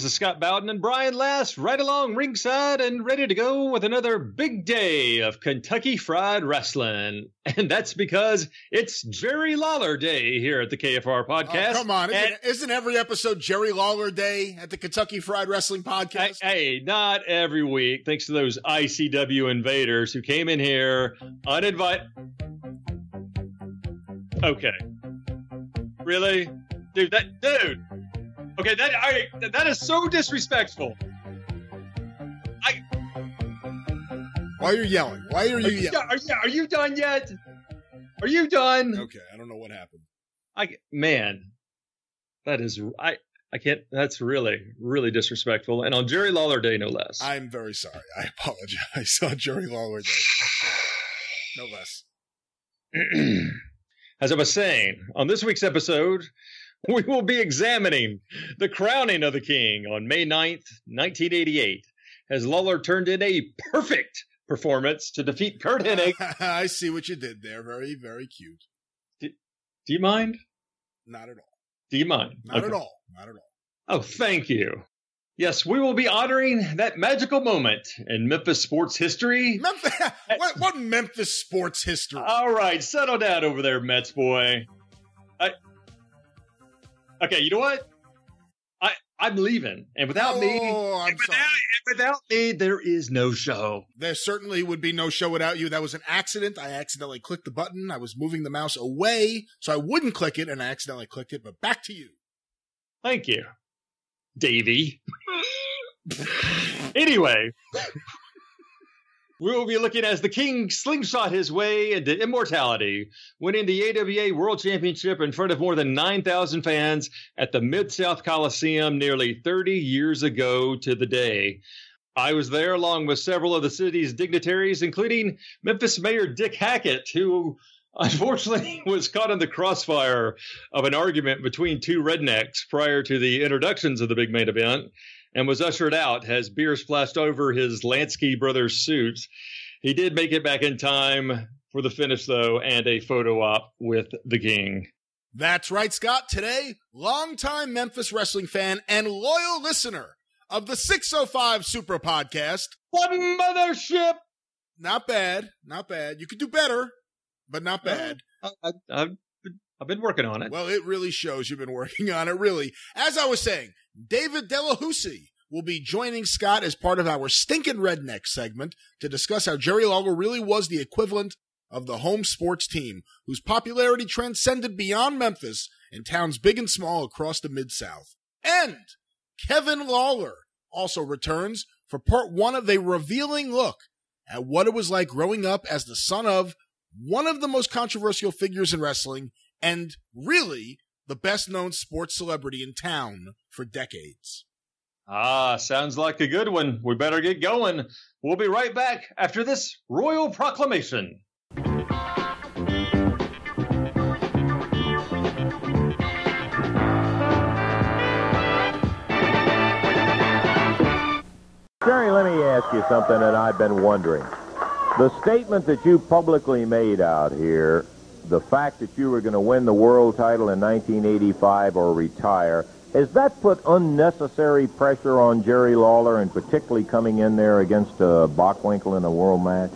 This is Scott Bowden and Brian Last, right along ringside and ready to go with another big day of Kentucky Fried Rasslin'. And that's because it's Jerry Lawler Day here at the KFR oh, podcast. Oh, come on. Isn't, And- isn't every episode Jerry Lawler Day at the Kentucky Fried Rasslin' Hey, Podcast? hey, not every week, thanks to those ICW invaders who came in here uninvited. Okay. Really? Dude, that dude. Okay, that I that is so disrespectful. Why are you yelling? Why are Are you you, yelling? are, you, are you done yet? Are you done? Okay, I don't know what happened. I man, that is I I can't. That's really really disrespectful, and on Jerry Lawler Day, no less. I'm very sorry. I apologize on Jerry Lawler Day. No less. As I was saying, on this week's episode, we will be examining the crowning of the king on May 9th, 1988, as Lawler turned in a perfect performance to defeat Curt Hennig. I see what you did there. Very, very cute. Do you mind? Not at all. Do you mind? Not Okay. at all. Not at all. Oh, thank you. Yes, we will be honoring that magical moment in Memphis sports history. Memphis, what, what Memphis sports history? All right, settle down over there, Mets boy. I, okay, you know what? I I'm leaving, and without me, oh, I'm and without, sorry. and without me, there is no show. There certainly would be no show without you. That was an accident. I accidentally clicked the button. I was moving the mouse away so I wouldn't click it, and I accidentally clicked it. But back to you. Thank you, Davy. anyway, we will be looking as the king slingshot his way into immortality, winning the AWA World Championship in front of more than 9,000 fans at the Mid South Coliseum nearly 30 years ago to the day. I was there along with several of the city's dignitaries, including Memphis Mayor Dick Hackett, who unfortunately was caught in the crossfire of an argument between two rednecks prior to the introductions of the big main event and was ushered out as beer splashed over his Lansky brothers suits. He did make it back in time for the finish, though, and a photo op with the king. That's right, Scott. Today, longtime Memphis wrestling fan and loyal listener of the 605 Super Podcast. What mothership! Not bad. Not bad. You could do better, but not bad. I, I, I've, I've been working on it. Well, it really shows you've been working on it, really. As I was saying, David Delahoussaye will be joining Scott as part of our Stinkin' Redneck segment to discuss how Jerry Lawler really was the equivalent of the home sports team, whose popularity transcended beyond Memphis in towns big and small across the Mid South. And Kevin Lawler also returns for part one of a revealing look at what it was like growing up as the son of one of the most controversial figures in wrestling and really the best known sports celebrity in town for decades. Ah, sounds like a good one. We better get going. We'll be right back after this royal proclamation. Jerry, let me ask you something that I've been wondering. The statement that you publicly made out here, the fact that you were going to win the world title in 1985 or retire, has that put unnecessary pressure on Jerry Lawler and particularly coming in there against uh, Bockwinkel in a world match?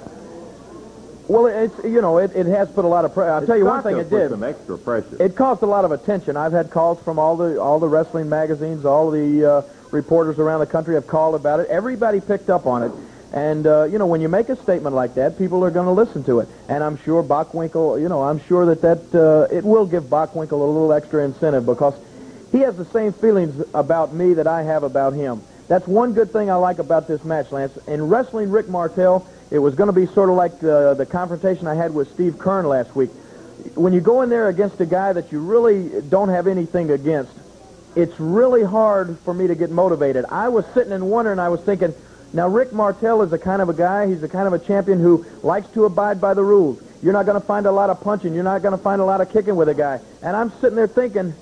Well, it's you know it, it has put a lot of pressure. I'll It's tell you one thing it did. some extra pressure. It caused a lot of attention. I've had calls from all the all the wrestling magazines, all the uh, reporters around the country have called about it. Everybody picked up on it, and uh, you know when you make a statement like that, people are going to listen to it. And I'm sure Bockwinkel, you know, I'm sure that that uh, it will give Bockwinkel a little extra incentive because he has the same feelings about me that I have about him. That's one good thing I like about this match, Lance. In wrestling Rick Martel, it was going to be sort of like the, the confrontation I had with Steve Keirn last week. When you go in there against a guy that you really don't have anything against, it's really hard for me to get motivated. I was sitting and wondering, I was thinking, now Rick Martel is the kind of a guy, he's the kind of a champion who likes to abide by the rules. You're not going to find a lot of punching. You're not going to find a lot of kicking with a guy. And I'm sitting there thinking,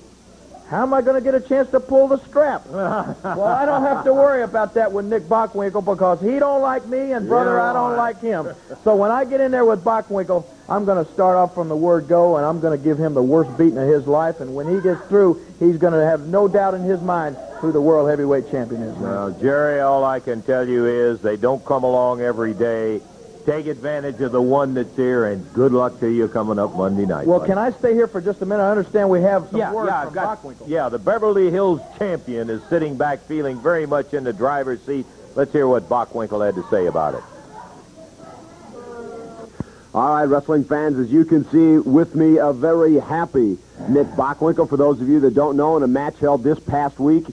How am I going to get a chance to pull the strap? well, I don't have to worry about that with Nick Bockwinkel because he don't like me, and brother, I don't like him. So when I get in there with Bockwinkel, I'm going to start off from the word go, and I'm going to give him the worst beating of his life. And when he gets through, he's going to have no doubt in his mind who the world heavyweight champion is. Well, Jerry, all I can tell you is they don't come along every day. Take advantage of the one that's here, and good luck to you coming up Monday night. Well, buddy. can I stay here for just a minute? I understand we have some yeah, words yeah, from I've got, Bockwinkel. yeah, the Beverly Hills champion is sitting back feeling very much in the driver's seat. Let's hear what Bockwinkel had to say about it. All right, wrestling fans, as you can see with me, a very happy Nick Bockwinkel. For those of you that don't know, in a match held this past week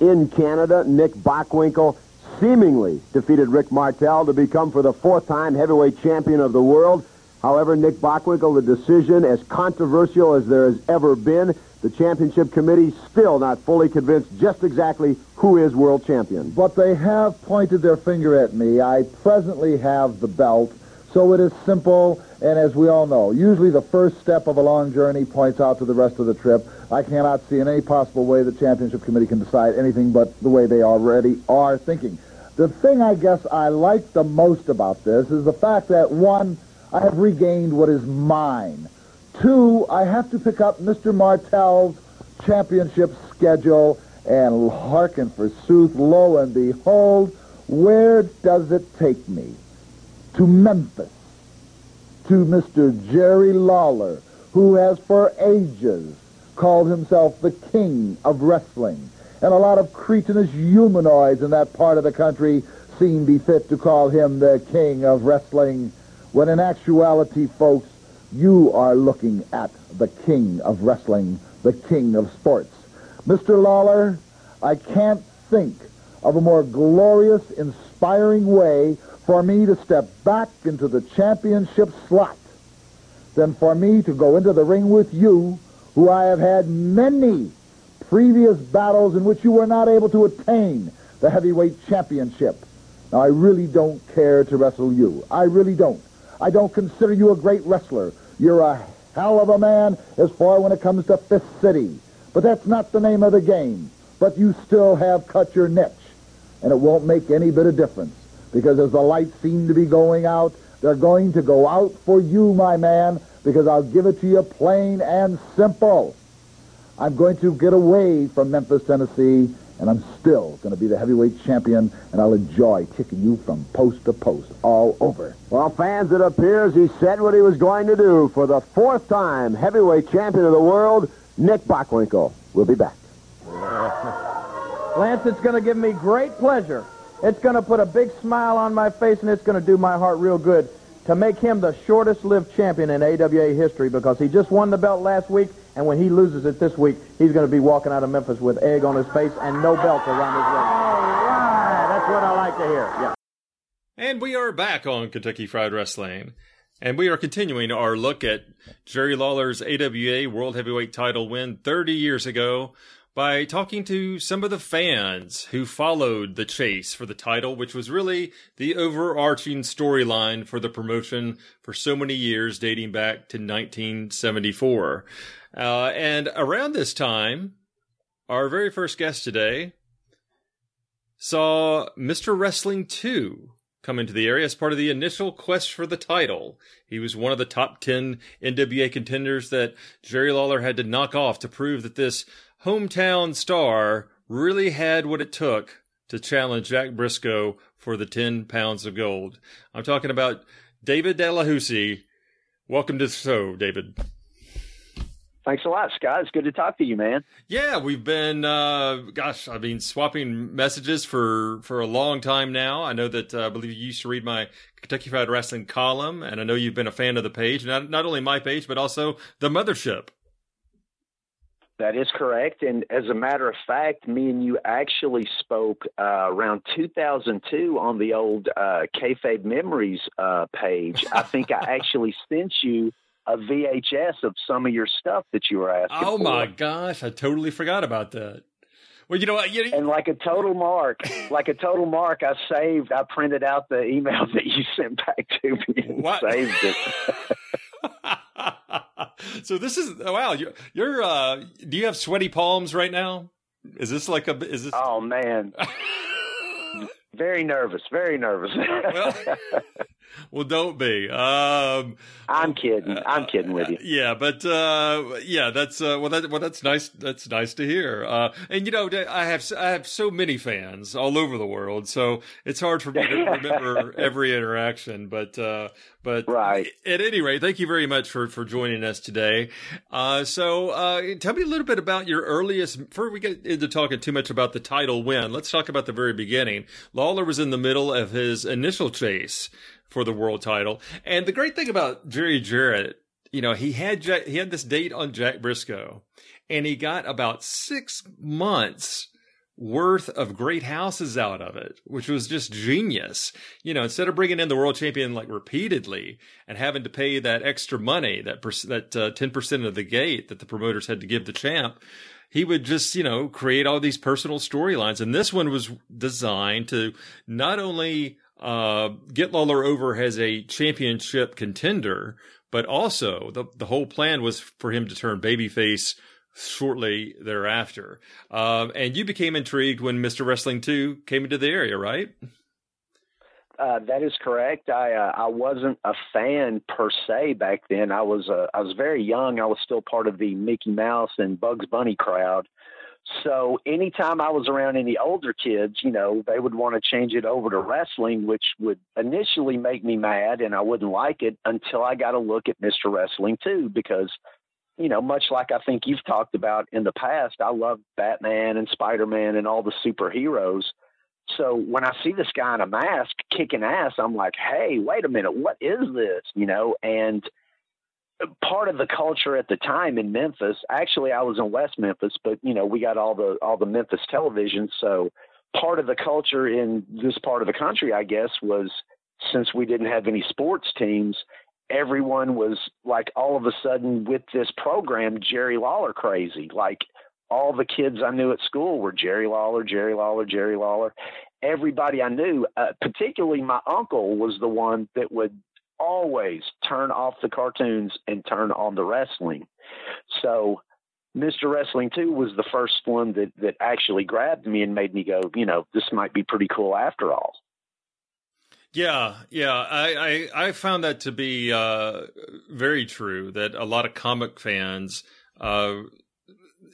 in Canada, Nick Bockwinkel seemingly defeated Rick Martel to become for the fourth time heavyweight champion of the world. However, Nick Bockwinkel, the decision as controversial as there has ever been, the championship committee still not fully convinced just exactly who is world champion. But they have pointed their finger at me. I presently have the belt, so it is simple, and as we all know, usually the first step of a long journey points out to the rest of the trip. I cannot see in any possible way the championship committee can decide anything but the way they already are thinking. The thing I guess I like the most about this is the fact that, one, I have regained what is mine. Two, I have to pick up Mr. Martel's championship schedule and hearken forsooth, lo and behold, where does it take me? To Memphis, to Mr. Jerry Lawler, who has for ages called himself the king of wrestling. And a lot of cretinous humanoids in that part of the country seem befit to call him the king of wrestling, when in actuality, folks, you are looking at the king of wrestling, the king of sports. Mr. Lawler, I can't think of a more glorious, inspiring way for me to step back into the championship slot than for me to go into the ring with you, who I have had many previous battles in which you were not able to attain the heavyweight championship. Now, I really don't care to wrestle you. I really don't. I don't consider you a great wrestler. You're a hell of a man as far when it comes to Fifth City. But that's not the name of the game. But you still have cut your niche. And it won't make any bit of difference. Because as the lights seem to be going out, they're going to go out for you, my man, because I'll give it to you plain and simple. I'm going to get away from Memphis, Tennessee, and I'm still going to be the heavyweight champion, and I'll enjoy kicking you from post to post all over. Well, fans, it appears he said what he was going to do for the fourth time heavyweight champion of the world, Nick Bockwinkel. We'll be back. Lance, it's going to give me great pleasure. It's going to put a big smile on my face, and it's going to do my heart real good to make him the shortest-lived champion in AWA history because he just won the belt last week, and when he loses it this week, he's going to be walking out of Memphis with egg on his face and no belt around his waist. All right, that's what I like to hear. Yeah. And we are back on Kentucky Fried Rasslin'. And we are continuing our look at Jerry Lawler's AWA World Heavyweight title win 30 years ago by talking to some of the fans who followed the chase for the title, which was really the overarching storyline for the promotion for so many years, dating back to 1974. Uh, and around this time, our very first guest today saw Mr. Wrestling 2 come into the area as part of the initial quest for the title. He was one of the top 10 NWA contenders that Jerry Lawler had to knock off to prove that this hometown star really had what it took to challenge Jack Brisco for the 10 pounds of gold. I'm talking about David Delahoussaye. Welcome to the show, David. Thanks a lot, Scott. It's good to talk to you, man. Yeah, we've been, uh, gosh, I've been swapping messages for, for a long time now. I know that uh, I believe you used to read my Kentucky Fried Rasslin' column, and I know you've been a fan of the page, not, not only my page, but also the mothership. That is correct. And as a matter of fact, me and you actually spoke uh, around 2002 on the old uh, Kayfabe Memories uh, page. I think I actually sent you a VHS of some of your stuff that you were asking. Oh for. my gosh, I totally forgot about that. Well, you know what? You, And like a total mark, like a total mark, I saved. I printed out the email that you sent back to me and What? saved it. so this is oh, wow. You're, you're uh, do you have sweaty palms right now? Is this like a is this? Oh man, very nervous, very nervous. well, well, don't be. Um, I'm kidding. I'm kidding with you. Uh, yeah, but uh, yeah, that's uh, well, that well, that's nice. That's nice to hear. Uh, and you know, I have I have so many fans all over the world, so it's hard for me to remember every interaction. But uh, but right. at any rate, thank you very much for for joining us today. Uh, so uh, tell me a little bit about your earliest. Before we get into talking too much about the title win, let's talk about the very beginning. Lawler was in the middle of his initial chase for the world title. And the great thing about Jerry Jarrett, you know, he had Jack, he had this date on Jack Brisco, and he got about six months worth of great houses out of it, which was just genius. You know, instead of bringing in the world champion like repeatedly and having to pay that extra money, that that uh, ten percent of the gate that the promoters had to give the champ, he would just you know create all these personal storylines. And this one was designed to not only uh, get Lawler over as a championship contender, but also the the whole plan was for him to turn babyface shortly thereafter. Um, and you became intrigued when Mr. Wrestling 2 came into the area, right? Uh, that is correct. I uh, I wasn't a fan per se back then. I was uh, I was very young. I was still part of the Mickey Mouse and Bugs Bunny crowd, so anytime I was around any older kids, you know, they would want to change it over to wrestling, which would initially make me mad and I wouldn't like it until I got a look at Mr. Wrestling too, because, you know, much like I think you've talked about in the past, I love Batman and Spider Man and all the superheroes. So when I see this guy in a mask kicking ass, I'm like, hey, wait a minute, what is this? You know, and part of the culture at the time in Memphis. Actually, I was in West Memphis, but you know, we got all the all the Memphis television, so part of the culture in this part of the country, I guess, was since we didn't have any sports teams, everyone was like all of a sudden with this program Jerry Lawler crazy. Like all the kids I knew at school were Jerry Lawler, Jerry Lawler, Jerry Lawler. Everybody I knew, uh, particularly my uncle, was the one that would always turn off the cartoons and turn on the wrestling. So Mr. Wrestling 2 was the first one that, that actually grabbed me and made me go, you know, this might be pretty cool after all. Yeah, yeah, I, I, I found that to be uh, very true. That a lot of comic fans, uh,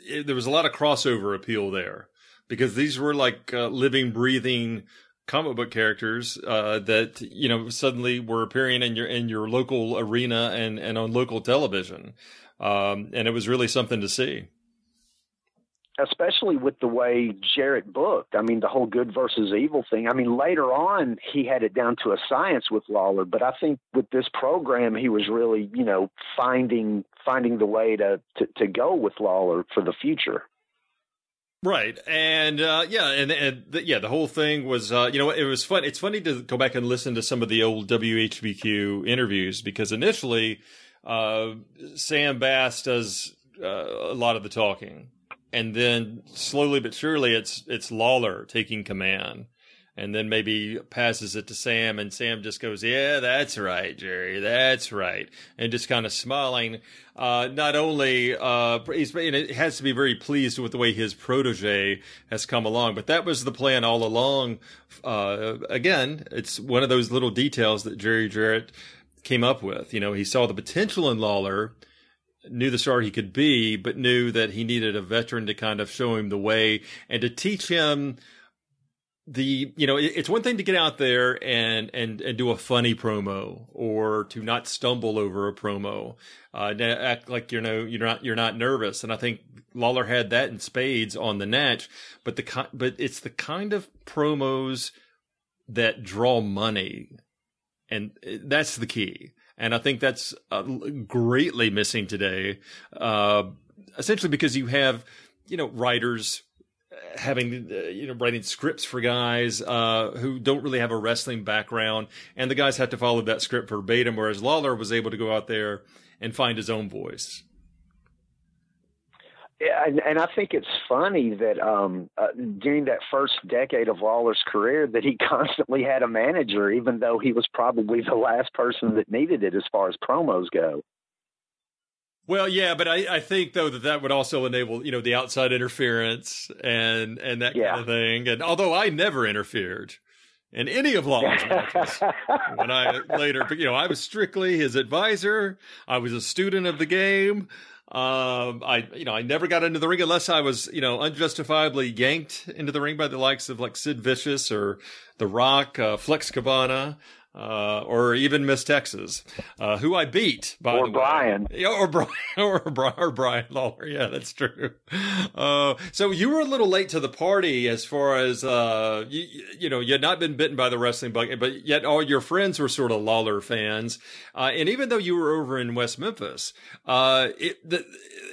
it, there was a lot of crossover appeal there because these were like uh, living, breathing comic book characters uh, that you know suddenly were appearing in your in your local arena and and on local television, um, and it was really something to see. Especially with the way Jarrett booked. I mean, the whole good versus evil thing. I mean, later on, he had it down to a science with Lawler, but I think with this program, he was really, you know, finding finding the way to, to, to go with Lawler for the future. Right, and uh, yeah, and, and the, yeah, the whole thing was, uh, you know, it was fun. It's funny to go back and listen to some of the old WHBQ interviews because initially, uh, Sam Bass does uh, a lot of the talking, and then slowly but surely, it's it's Lawler taking command, and then maybe passes it to Sam, and Sam just goes, "Yeah, that's right, Jerry, that's right," and just kind of smiling. Uh, not only uh, he's it has to be very pleased with the way his protege has come along, but that was the plan all along. Uh, again, it's one of those little details that Jerry Jarrett came up with. You know, he saw the potential in Lawler knew the star he could be, but knew that he needed a veteran to kind of show him the way and to teach him the you know it's one thing to get out there and and and do a funny promo or to not stumble over a promo uh act like you know you're not you're not nervous. And i think lawler had that in spades on the natch but the but it's the kind of promos that draw money. And that's the key. And i think that's uh, greatly missing today uh essentially because you have you know writers having uh, you know writing scripts for guys uh, who don't really have a wrestling background, and the guys have to follow that script verbatim. Whereas Lawler was able to go out there and find his own voice. Yeah, and, and I think it's funny that um, uh, during that first decade of Lawler's career, that he constantly had a manager, even though he was probably the last person that needed it as far as promos go. Well, yeah, but I, I think though that that would also enable you know the outside interference and and that Yeah. kind of thing. And although I never interfered in any of Lawler's matches, when I later, but you know, I was strictly his advisor. I was a student of the game. Um, I you know I never got into the ring unless I was you know unjustifiably yanked into the ring by the likes of like Sid Vicious or The Rock, uh, Flex Cabana. Uh, or even Miss Texas, uh, who I beat by Or the Brian. way. Or Brian, or Brian, or Brian Lawler. Yeah, that's true. Uh, so you were a little late to the party as far as uh, you, you know, you had not been bitten by the wrestling bug, but yet all your friends were sort of Lawler fans. Uh, and even though you were over in West Memphis, uh, it the,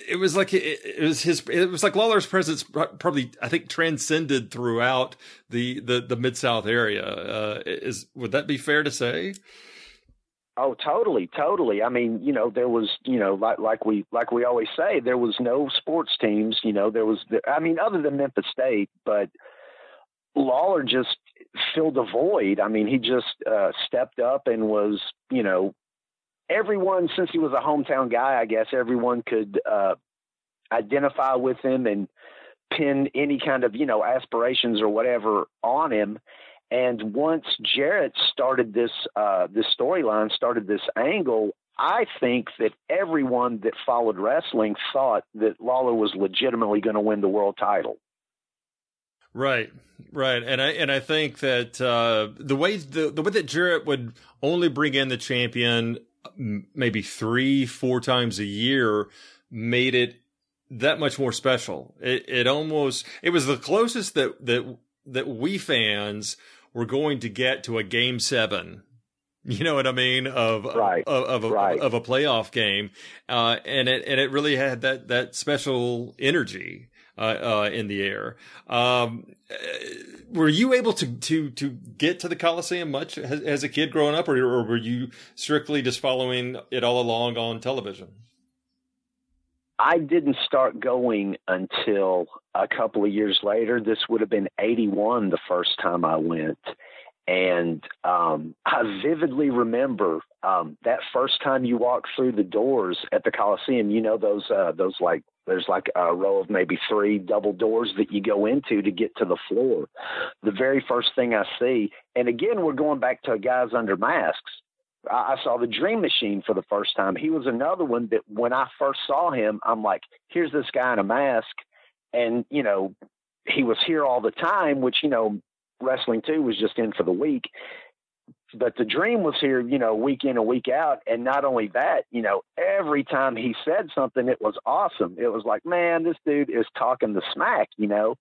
it was like it, it was his. It was like Lawler's presence probably I think transcended throughout the the the mid South area. Uh, is would that be fair to say? Oh, totally, totally. I mean, you know, there was, you know, like like we like we always say, there was no sports teams. You know, there was, the, I mean, other than Memphis State, but Lawler just filled a void. I mean, he just uh, stepped up and was, you know, everyone since he was a hometown guy. I guess everyone could uh, identify with him and pin any kind of, you know, aspirations or whatever on him. And once Jarrett started this uh, this storyline, started this angle, I think that everyone that followed wrestling thought that Lawler was legitimately going to win the world title. Right, right, and I and I think that uh, the way the the way that Jarrett would only bring in the champion maybe three four times a year made it that much more special. It it almost it was the closest that that that we fans were going to get to a game seven. You know what I mean of Right. of of a, Right. of a playoff game, uh, and it and it really had that that special energy uh, uh, in the air. Um, uh, were you able to to to get to the Coliseum much as, as a kid growing up, or, or were you strictly just following it all along on television? I didn't start going until a couple of years later. This would have been 81 the first time I went. And um, I vividly remember um, that first time you walk through the doors at the Coliseum. You know those uh, those like there's like a row of maybe three double doors that you go into to get to the floor. The very first thing I see, and again we're going back to guys under masks. I saw the Dream Machine for the first time. He was another one that when I first saw him, I'm like, here's this guy in a mask. And, you know, he was here all the time, which, you know, wrestling too was just in for the week. But the dream was here, you know, week in and week out. And not only that, you know, every time he said something, it was awesome. It was like, man, this dude is talking the smack, you know.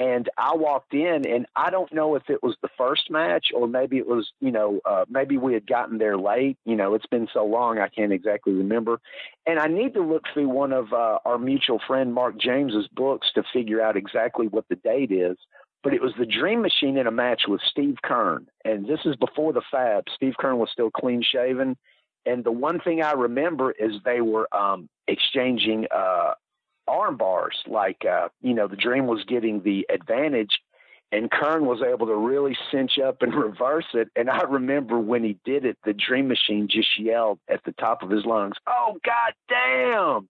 And I walked in, and I don't know if it was the first match or maybe it was, you know, uh, maybe we had gotten there late. You know, it's been so long, I can't exactly remember. And I need to look through one of uh, our mutual friend Mark James's books to figure out exactly what the date is. But it was the Dream Machine in a match with Steve Keirn, and this is before the Fab. Steve Keirn was still clean shaven, and the one thing I remember is they were um, exchanging uh, arm bars. Like, uh, you know, the Dream was getting the advantage, and Keirn was able to really cinch up and reverse it. And I remember when he did it, the Dream Machine just yelled at the top of his lungs, "Oh God damn!"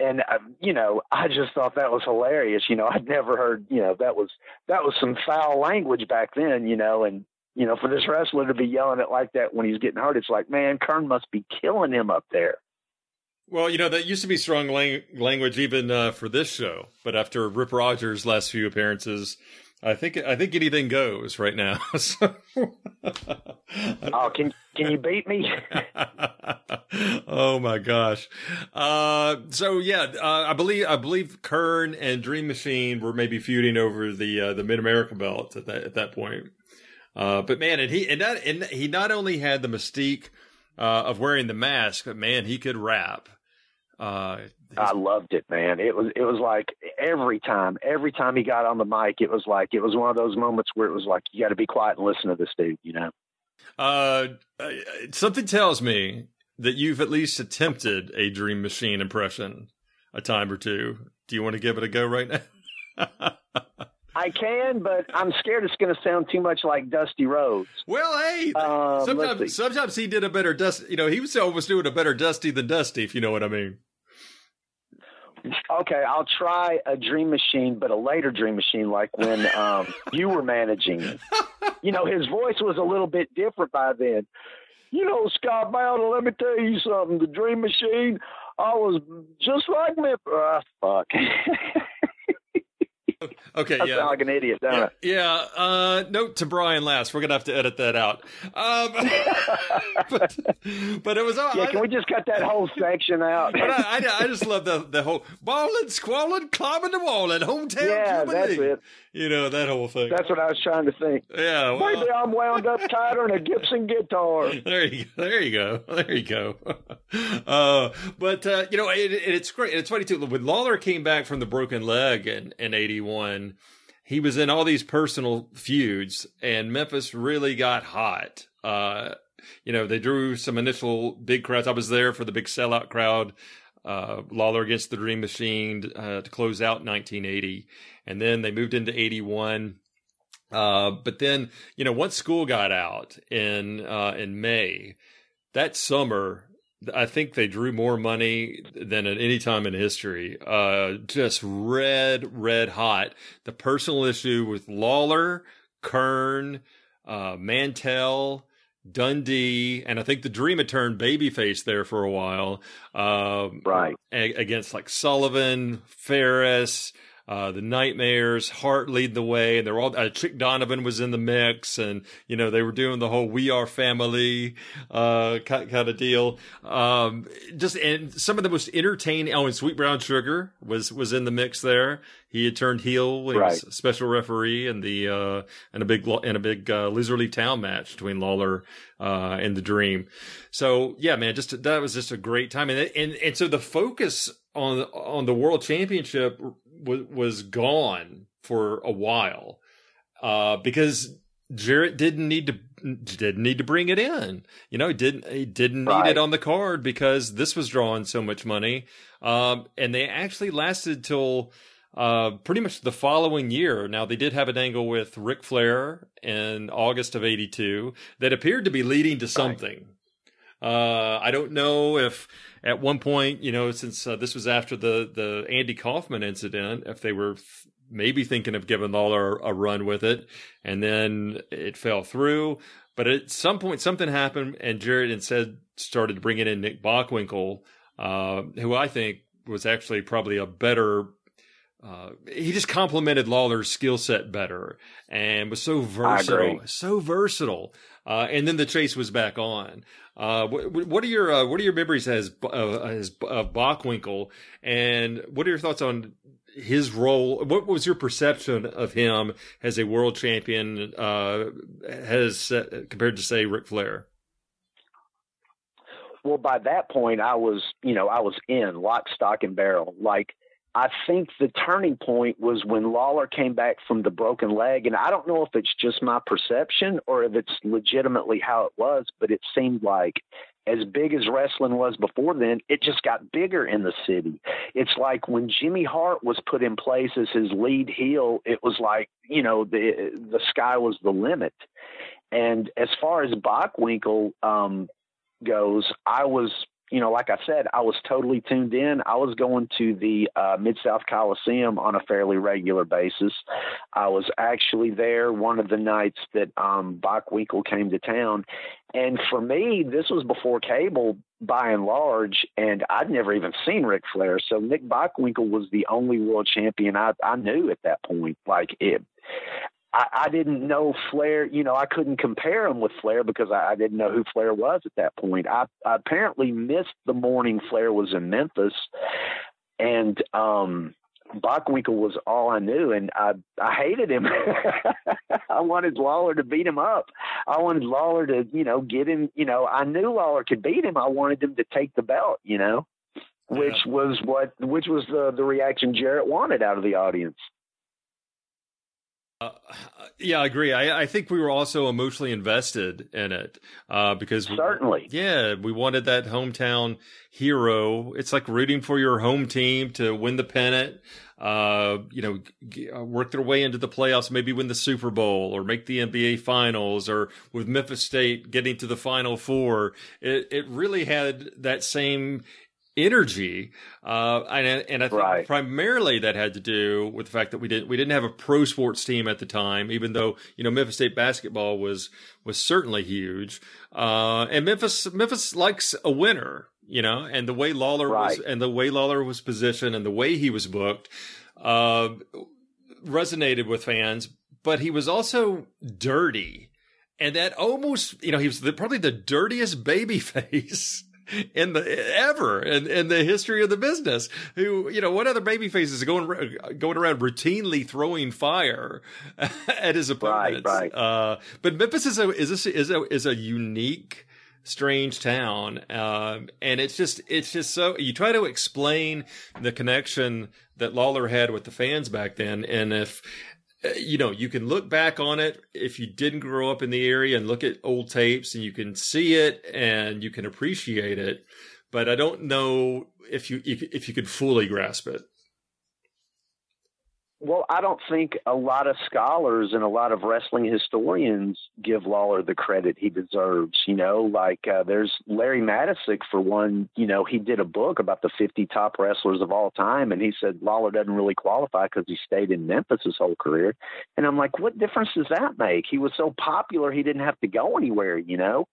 And uh, you know, I just thought that was hilarious. You know, I'd never heard. You know, that was that was some foul language back then. You know, and you know, for this wrestler to be yelling it like that when he's getting hurt, it's like, man, Keirn must be killing him up there. Well, you know that used to be strong lang- language even uh, for this show, but after Rip Rogers' last few appearances, I think I think anything goes right now. so, Oh, can can you beat me? oh my gosh! Uh, so yeah, uh, I believe I believe Keirn and Dream Machine were maybe feuding over the uh, the Mid America belt at that at that point. Uh, but man, and he and, that, and he not only had the mystique uh, of wearing the mask, but man, he could rap. Uh, I loved it, man. It was it was like every time, every time he got on the mic, it was like it was one of those moments where it was like you got to be quiet and listen to this dude, you know. Uh, uh, something tells me that you've at least attempted a Dream Machine impression a time or two. Do you want to give it a go right now? I can, but I'm scared it's going to sound too much like Dusty Rhodes. Well, hey, Um, sometimes sometimes he did a better Dusty. You know, he was almost doing a better Dusty than Dusty, if you know what I mean. Okay, I'll try a dream machine, but a later dream machine, like when um, you were managing. You know, his voice was a little bit different by then. You know, Scott Bowden, let me tell you something. The dream machine, I was just like me. Ah, fuck. Okay, I yeah. sound like an idiot, don't Yeah, I? yeah. Uh, note to Brian last. We're gonna have to edit that out. Um, but, but it was all. Yeah, I, can we just cut that whole section out? but I, I, I just love the the whole balling, squalling, climbing the wall at hometown yeah, that's it. You know that whole thing. That's what I was trying to think. yeah. Well, Maybe I'm wound up tighter than a Gibson guitar. there you go. There you go. There you go. Uh, but uh, you know, it, it, it's great. It's funny too. When Lawler came back from the broken leg in in '81, he was in all these personal feuds, and Memphis really got hot. Uh, you know, they drew some initial big crowds. I was there for the big sellout crowd. Uh, Lawler against the Dream Machine uh, to close out 1980, and then they moved into 81. Uh, but then, you know, once school got out in uh, in May, that summer, I think they drew more money than at any time in history. Uh, just red, red hot. The personal issue with Lawler, Keirn, uh, Mantell, Dundee, and I think the Dream had turned babyface there for a while. Um, Right. a- against like Sullivan, Farris, uh, the Nightmares, Hart lead the way, and they're all. Uh, Chick Donovan was in the mix, and you know they were doing the whole "We Are Family" uh, kind, kind of deal. Um, just and some of the most entertaining. Oh, and Sweet Brown Sugar was was in the mix there. He had turned heel. He was special referee in the uh, in a big in a big uh, Loser Leave Town match between Lawler uh, and the Dream. So yeah, man, just that was just a great time, and and and so the focus on on the World Championship was was gone for a while uh, because Jarrett didn't need to didn't need to bring it in. You know, he didn't he didn't need it on the card because this was drawing so much money, um, and they actually lasted till. Uh, pretty much the following year. Now they did have an angle with Ric Flair in August of '82 that appeared to be leading to something. Uh, I don't know if at one point, you know, since uh, this was after the the Andy Kaufman incident, if they were f- maybe thinking of giving Lawler a run with it, and then it fell through. But at some point, something happened, and Jarrett instead started bringing in Nick Bockwinkel, uh, who I think was actually probably a better. Uh, he just complemented Lawler's skill set better and was so versatile, so versatile. Uh, and then the chase was back on. Uh, what, what are your uh, what are your memories as uh, as uh, Bockwinkel, and what are your thoughts on his role? What was your perception of him as a world champion? Uh, has uh, compared to say Ric Flair? Well, by that point, I was, you know, I was in lock, stock, and barrel. Like, I think the turning point was when Lawler came back from the broken leg. And I don't know if it's just my perception or if it's legitimately how it was, but it seemed like as big as wrestling was before then, it just got bigger in the city. It's like when Jimmy Hart was put in place as his lead heel, it was like, you know, the the sky was the limit. And as far as Bockwinkel um, goes, I was, you know, like I said, I was totally tuned in. I was going to the uh, Mid South Coliseum on a fairly regular basis. I was actually there one of the nights that um, Bockwinkel came to town. And for me, this was before cable by and large, and I'd never even seen Ric Flair. So Nick Bockwinkel was the only world champion I, I knew at that point. Like it, I, I didn't know Flair. You know, I couldn't compare him with Flair because I, I didn't know who Flair was at that point. I, I apparently missed the morning Flair was in Memphis, and um, Bockwinkel was all I knew, and I I hated him. I wanted Lawler to beat him up. I wanted Lawler to, you know, get him. You know, I knew Lawler could beat him. I wanted him to take the belt. You know, which was what, which was the the reaction Jarrett wanted out of the audience. Uh, yeah, I agree. I, I, think we were also emotionally invested in it uh, because we, certainly, yeah, we wanted that hometown hero. It's like rooting for your home team to win the pennant. Uh, you know, uh, work their way into the playoffs, maybe win the Super Bowl or make the NBA Finals, or with Memphis State getting to the Final Four. It it really had that same energy. Uh, and, and I think right. primarily that had to do with the fact that we didn't we didn't have a pro sports team at the time, even though you know Memphis State basketball was was certainly huge. Uh, and Memphis Memphis likes a winner, you know, and the way Lawler right. was and the way Lawler was positioned and the way he was booked uh, resonated with fans. But he was also dirty. And that almost, you know, he was the, probably the dirtiest baby face in the ever in, in the history of the business. Who you know what other baby faces are going going around routinely throwing fire at his opponents? Right, right. Uh, but Memphis is a is a, is a is a unique strange town um, and it's just it's just so you try to explain the connection that Lawler had with the fans back then and if Uh, you know, you can look back on it if you didn't grow up in the area and look at old tapes and you can see it and you can appreciate it. But I don't know if you if you could fully grasp it. Well, I don't think a lot of scholars and a lot of wrestling historians give Lawler the credit he deserves. You know, like uh, there's Larry Matysik for one. You know, he did a book about the 50 top wrestlers of all time, and he said Lawler doesn't really qualify because he stayed in Memphis his whole career. And I'm like, what difference does that make? He was so popular, he didn't have to go anywhere. You know.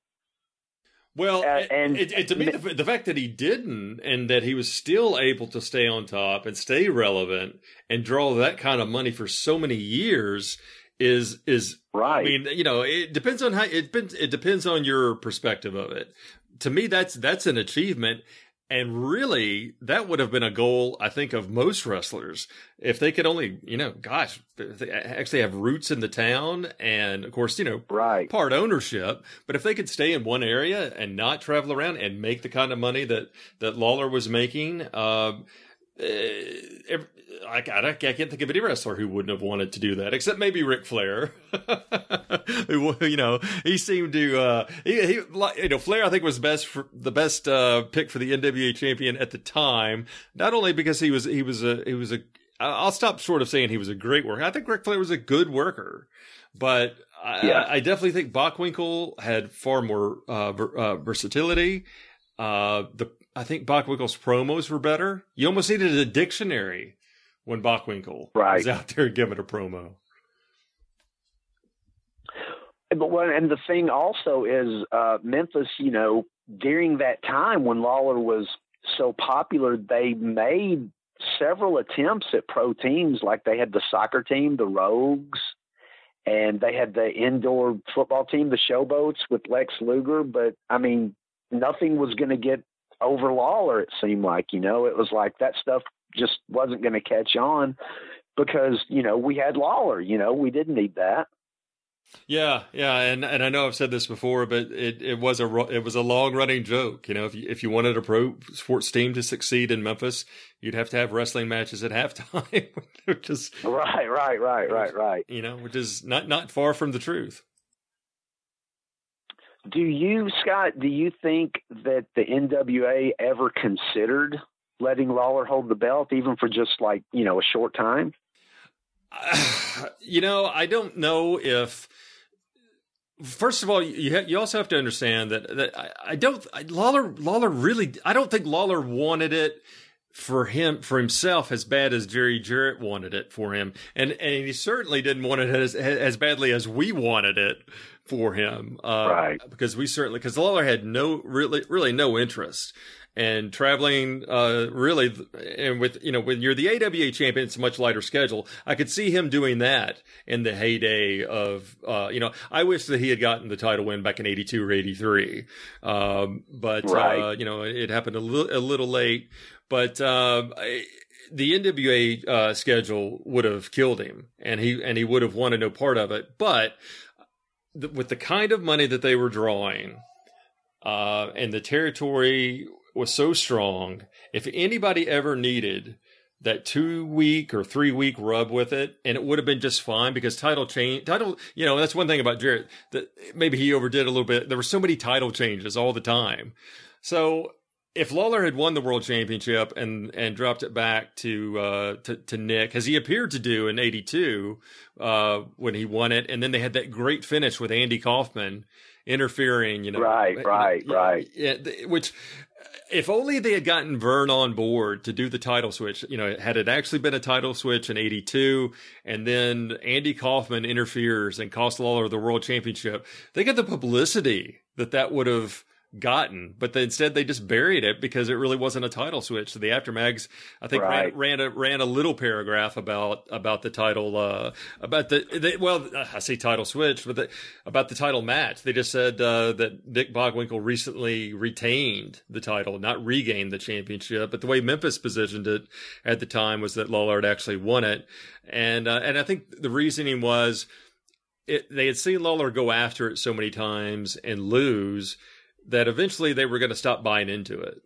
Well, uh, and it, it, to me, the, the, fact that he didn't and that he was still able to stay on top and stay relevant and draw that kind of money for so many years is is right. I mean, you know, it depends on how it depends. it depends on your perspective of it. To me, that's that's an achievement, and really, that would have been a goal, I think, of most wrestlers. If they could only, you know, gosh, they actually have roots in the town and, of course, you know, right. part ownership. But if they could stay in one area and not travel around and make the kind of money that, that Lawler was making, uh, uh, I, I, can't think of any wrestler who wouldn't have wanted to do that, except maybe Ric Flair. you know, he seemed to, uh, he, he, you know, Flair, I think was best for the best, uh, pick for the NWA champion at the time. Not only because he was, he was a, he was a, I'll stop short of saying he was a great worker. I think Ric Flair was a good worker, but yeah. I, I, definitely think Bockwinkel had far more, uh, ver, uh versatility. Uh, the I think Bockwinkel's promos were better. You almost needed a dictionary when Bockwinkel right. was out there giving a promo. But when, and the thing also is uh, Memphis. You know, during that time when Lawler was so popular, they made several attempts at pro teams. Like they had the soccer team, the Rogues, and they had the indoor football team, the Showboats, with Lex Luger. But I mean, nothing was going to get over Lawler, it seemed like, you know, it was like that stuff just wasn't going to catch on because, you know, we had Lawler, you know, we didn't need that. Yeah, yeah, and and I know I've said this before, but it, it was a it was a long running joke. You know, if you, if you wanted a pro sports team to succeed in Memphis, you'd have to have wrestling matches at halftime, which is right, right, right, right, right. You know, which is not not far from the truth. Do you, Scott, do you think that the NWA ever considered letting Lawler hold the belt, even for just like, you know, a short time? Uh, you know, I don't know if. First of all, you ha- you also have to understand that that I, I don't I, Lawler Lawler really I don't think Lawler wanted it for him for himself as bad as Jerry Jarrett wanted it for him, and and he certainly didn't want it as as badly as we wanted it for him, uh, right? Because we certainly because Lawler had no really really no interest and traveling uh, really and with you know when you're the AWA champion it's a much lighter schedule. I could see him doing that in the heyday of uh, you know I wish that he had gotten the title win back in 82 or 83 um, but right. uh, you know it happened a, li- a little late. But uh, I, the NWA uh, schedule would have killed him and he and he would have wanted no part of it. But with the kind of money that they were drawing, uh, and the territory was so strong, if anybody ever needed that two week or three week rub with it, and it would have been just fine because title change, title, you know, that's one thing about Jarrett that maybe he overdid a little bit. There were so many title changes all the time. So if Lawler had won the world championship and and dropped it back to uh, to, to Nick, as he appeared to do in '82 uh, when he won it, and then they had that great finish with Andy Kaufman interfering, you know, right, right, you know, right, yeah, which if only they had gotten Vern on board to do the title switch, you know, had it actually been a title switch in 82 and then Andy Kaufman interferes and costs Lawler the world championship, they get the publicity that that would have gotten, but they, instead they just buried it because it really wasn't a title switch. So the Apter Mags, I think, right. ran, ran a ran a little paragraph about about the title, uh, about the, the well, I say title switch, but the, about the title match. They just said uh, that Nick Bockwinkel recently retained the title, not regained the championship. But the way Memphis positioned it at the time was that Lawler had actually won it, and uh, and I think the reasoning was. It, they had seen Lawler go after it so many times and lose that eventually they were going to stop buying into it.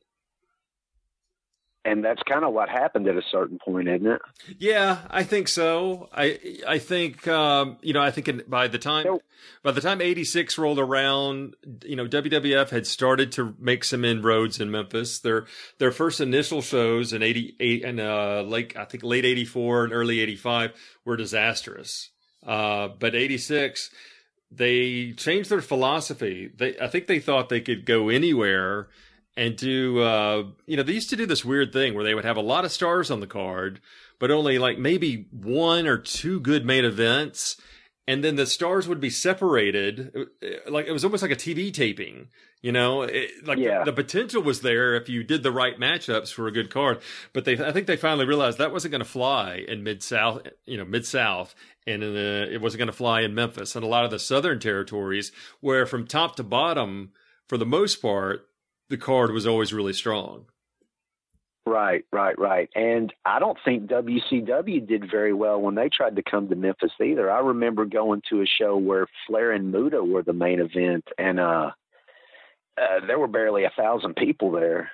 And that's kind of what happened at a certain point, isn't it? Yeah, I think so. I I think um, you know I think in, by the time Nope. by the time '86 rolled around, you know WWF had started to make some inroads in Memphis. Their their first initial shows in '88 and uh, late I think late '84 and early '85 were disastrous. Uh, but '86 they changed their philosophy. They, I think they thought they could go anywhere and do, uh, you know, they used to do this weird thing where they would have a lot of stars on the card, but only like maybe one or two good main events. And then the stars would be separated, uh, uh, like it was almost like a TV taping, you know. It, like Yeah. the, the potential was there if you did the right matchups for a good card, but they, I think they finally realized that wasn't going to fly in mid South, you know, mid South, and the, uh, it wasn't going to fly in Memphis and a lot of the southern territories where from top to bottom, for the most part, the card was always really strong. Right, right, right. And I don't think WCW did very well when they tried to come to Memphis either. I remember going to a show where Flair and Muta were the main event, and uh, uh there were barely a thousand people there.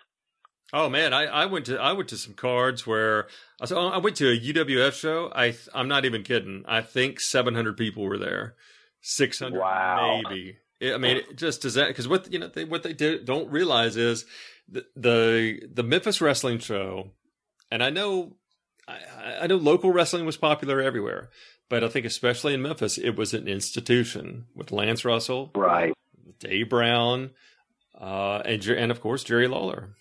Oh man, I, I went to I went to some cards where I saw, I went to a UWF show. I I'm not even kidding. I think 700 people were there, 600 Wow. maybe. I mean, it just does that because what you know they, what they do, don't realize is the, the the Memphis wrestling show, and I know I, I know local wrestling was popular everywhere, but I think especially in Memphis it was an institution with Lance Russell, Right. Dave Brown, uh, and and of course Jerry Lawler.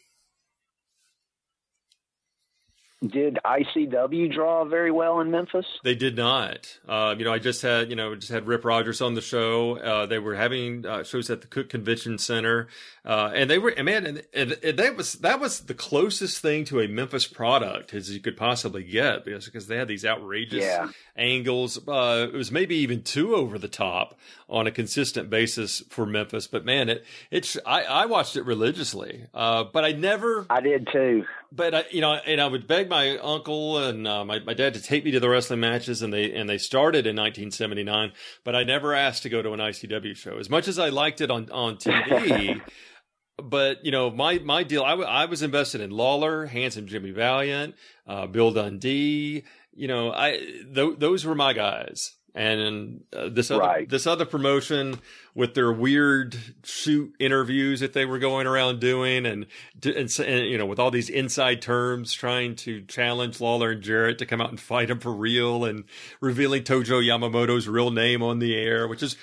Did ICW draw very well in Memphis? They did not. Uh, you know, I just had you know just had Rip Rogers on the show. Uh, they were having uh, shows at the Cook Convention Center, uh, and they were and man, and, and, and that was that was the closest thing to a Memphis product as you could possibly get because because they had these outrageous Yeah. angles. Uh, it was maybe even too over the top on a consistent basis for Memphis. But man, it it's I, I watched it religiously, uh, but I never I did too. But I, you know, and I would beg my uncle and uh, my my dad to take me to the wrestling matches, and they and they started in 1979. But I never asked to go to an ICW show, as much as I liked it on on TV. but you know, my my deal, I, w- I was invested in Lawler, handsome Jimmy Valiant, uh, Bill Dundee. You know, I th- those were my guys. And uh, this other Right. this other promotion with their weird shoot interviews that they were going around doing, and, and, and you know with all these inside terms, trying to challenge Lawler and Jarrett to come out and fight him for real, and revealing Tojo Yamamoto's real name on the air, which is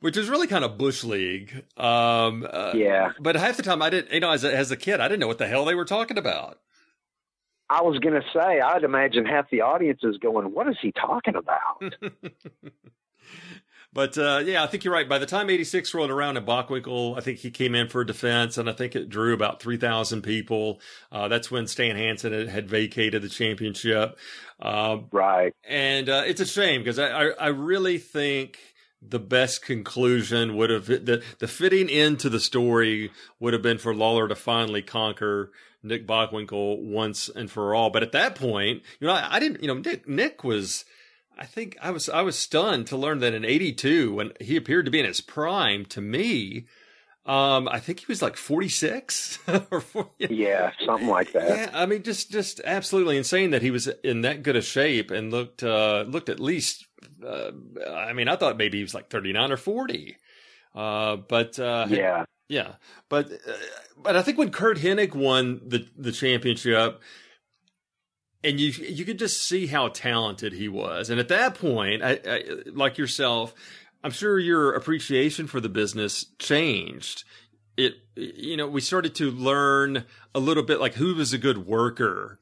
which is really kind of bush league. Um, uh, Yeah. but half the time I didn't, you know, as a, as a kid, I didn't know what the hell they were talking about. I was going to say, I'd imagine half the audience is going, "What is he talking about?" But uh, yeah, I think you're right. By the time '86 rolled around and Bockwinkel, I think he came in for a defense, and I think it drew about three thousand people. Uh, that's when Stan Hansen had, vacated the championship, um, right. and uh, it's a shame because I, I I really think the best conclusion would have the the fitting into the story would have been for Lawler to finally conquer Nick Bockwinkel once and for all. But at that point, you know, I, I didn't, you know, Nick Nick was. I think I was I was stunned to learn that in '82, when he appeared to be in his prime, to me, Um, I think he was like 46 or 40. Yeah, something like that. Yeah, I mean, just just absolutely insane that he was in that good a shape and looked uh, looked at least. Uh, I mean, I thought maybe he was like 39 or 40. Uh, but uh, yeah, yeah, but uh, but I think when Curt Hennig won the the championship, and you you could just see how talented he was, and at that point, I, I, like yourself, I'm sure your appreciation for the business changed. It you know we started to learn a little bit like who was a good worker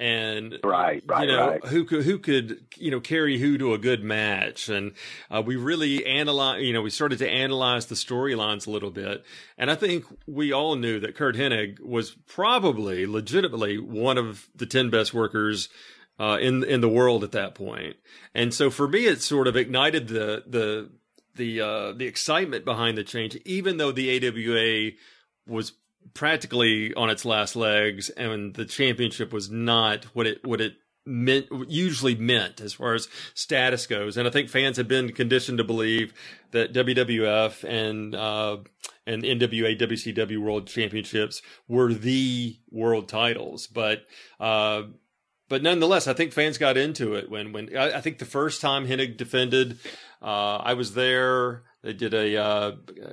and right, right, you know right. who could who could you know carry who to a good match, and uh, we really analyze. You know, we started to analyze the storylines a little bit, and I think we all knew that Curt Hennig was probably legitimately one of the ten best workers. Uh, in in the world at that point, and so for me, it sort of ignited the the the uh, the excitement behind the change, even though the AWA was practically on its last legs, and the championship was not what it what it meant usually meant as far as status goes. And I think fans have been conditioned to believe that WWF and uh, and NWA WCW World Championships were the world titles, but. Uh, but nonetheless, I think fans got into it when when I, I think the first time Hennig defended, uh, I was there. They did a, uh,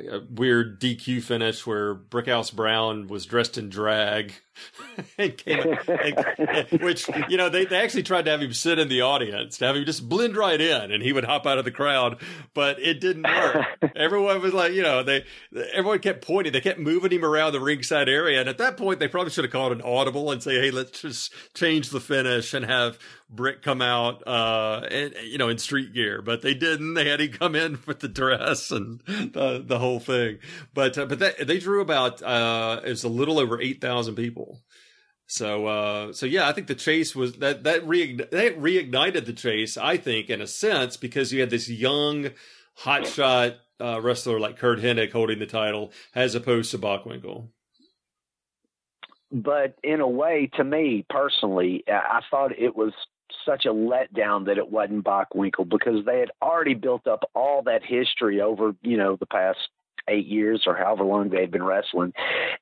a weird DQ finish where Brickhouse Brown was dressed in drag, and came, and, which you know they, they actually tried to have him sit in the audience to have him just blend right in, and he would hop out of the crowd, but it didn't work. everyone was like, you know, they everyone kept pointing, they kept moving him around the ringside area, and at that point they probably should have called an audible and say, hey, let's just change the finish and have Brick come out, uh, and, you know, in street gear, but they didn't. They had him come in with the dress and the the whole thing. But uh, but that, they drew about uh, it was a little over eight thousand people. So uh, so yeah, I think the chase was that that reign- that reignited the chase. I think in a sense because you had this young, hotshot uh, wrestler like Curt Hennig holding the title as opposed to Bockwinkel but in a way, to me personally, I thought it was such a letdown that it wasn't Bockwinkel because they had already built up all that history over, you know, the past eight years or however long they had been wrestling.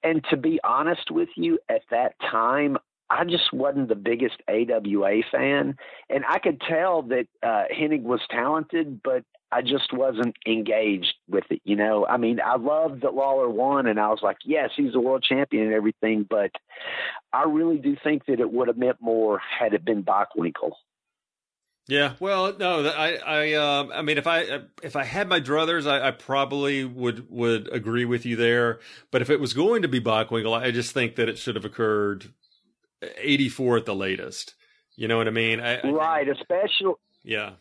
And to be honest with you, at that time, I just wasn't the biggest AWA fan, and I could tell that uh, Hennig was talented, but I just wasn't engaged with it. You know, I mean, I loved that Lawler won, and I was like, yes, he's a world champion and everything, but I really do think that it would have meant more had it been Bockwinkel. Yeah, well, no, I, I, um, I mean, if I, if I had my druthers, I, I, probably would would agree with you there. But if it was going to be Bockwinkel, I just think that it should have occurred eighty four at the latest. You know what I mean? I, right, especially. Yeah.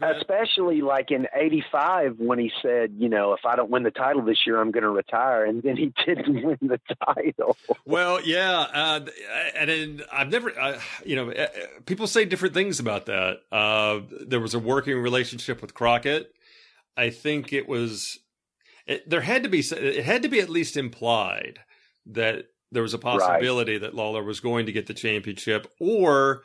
Especially like in '85 when he said, you know, if I don't win the title this year, I'm going to retire, and then he didn't win the title. Well, yeah, uh, and then I've never, uh, you know, uh, people say different things about that. Uh, there was a working relationship with Crockett. I think it was, it, there had to be, it had to be at least implied that there was a possibility right. that Lawler was going to get the championship, or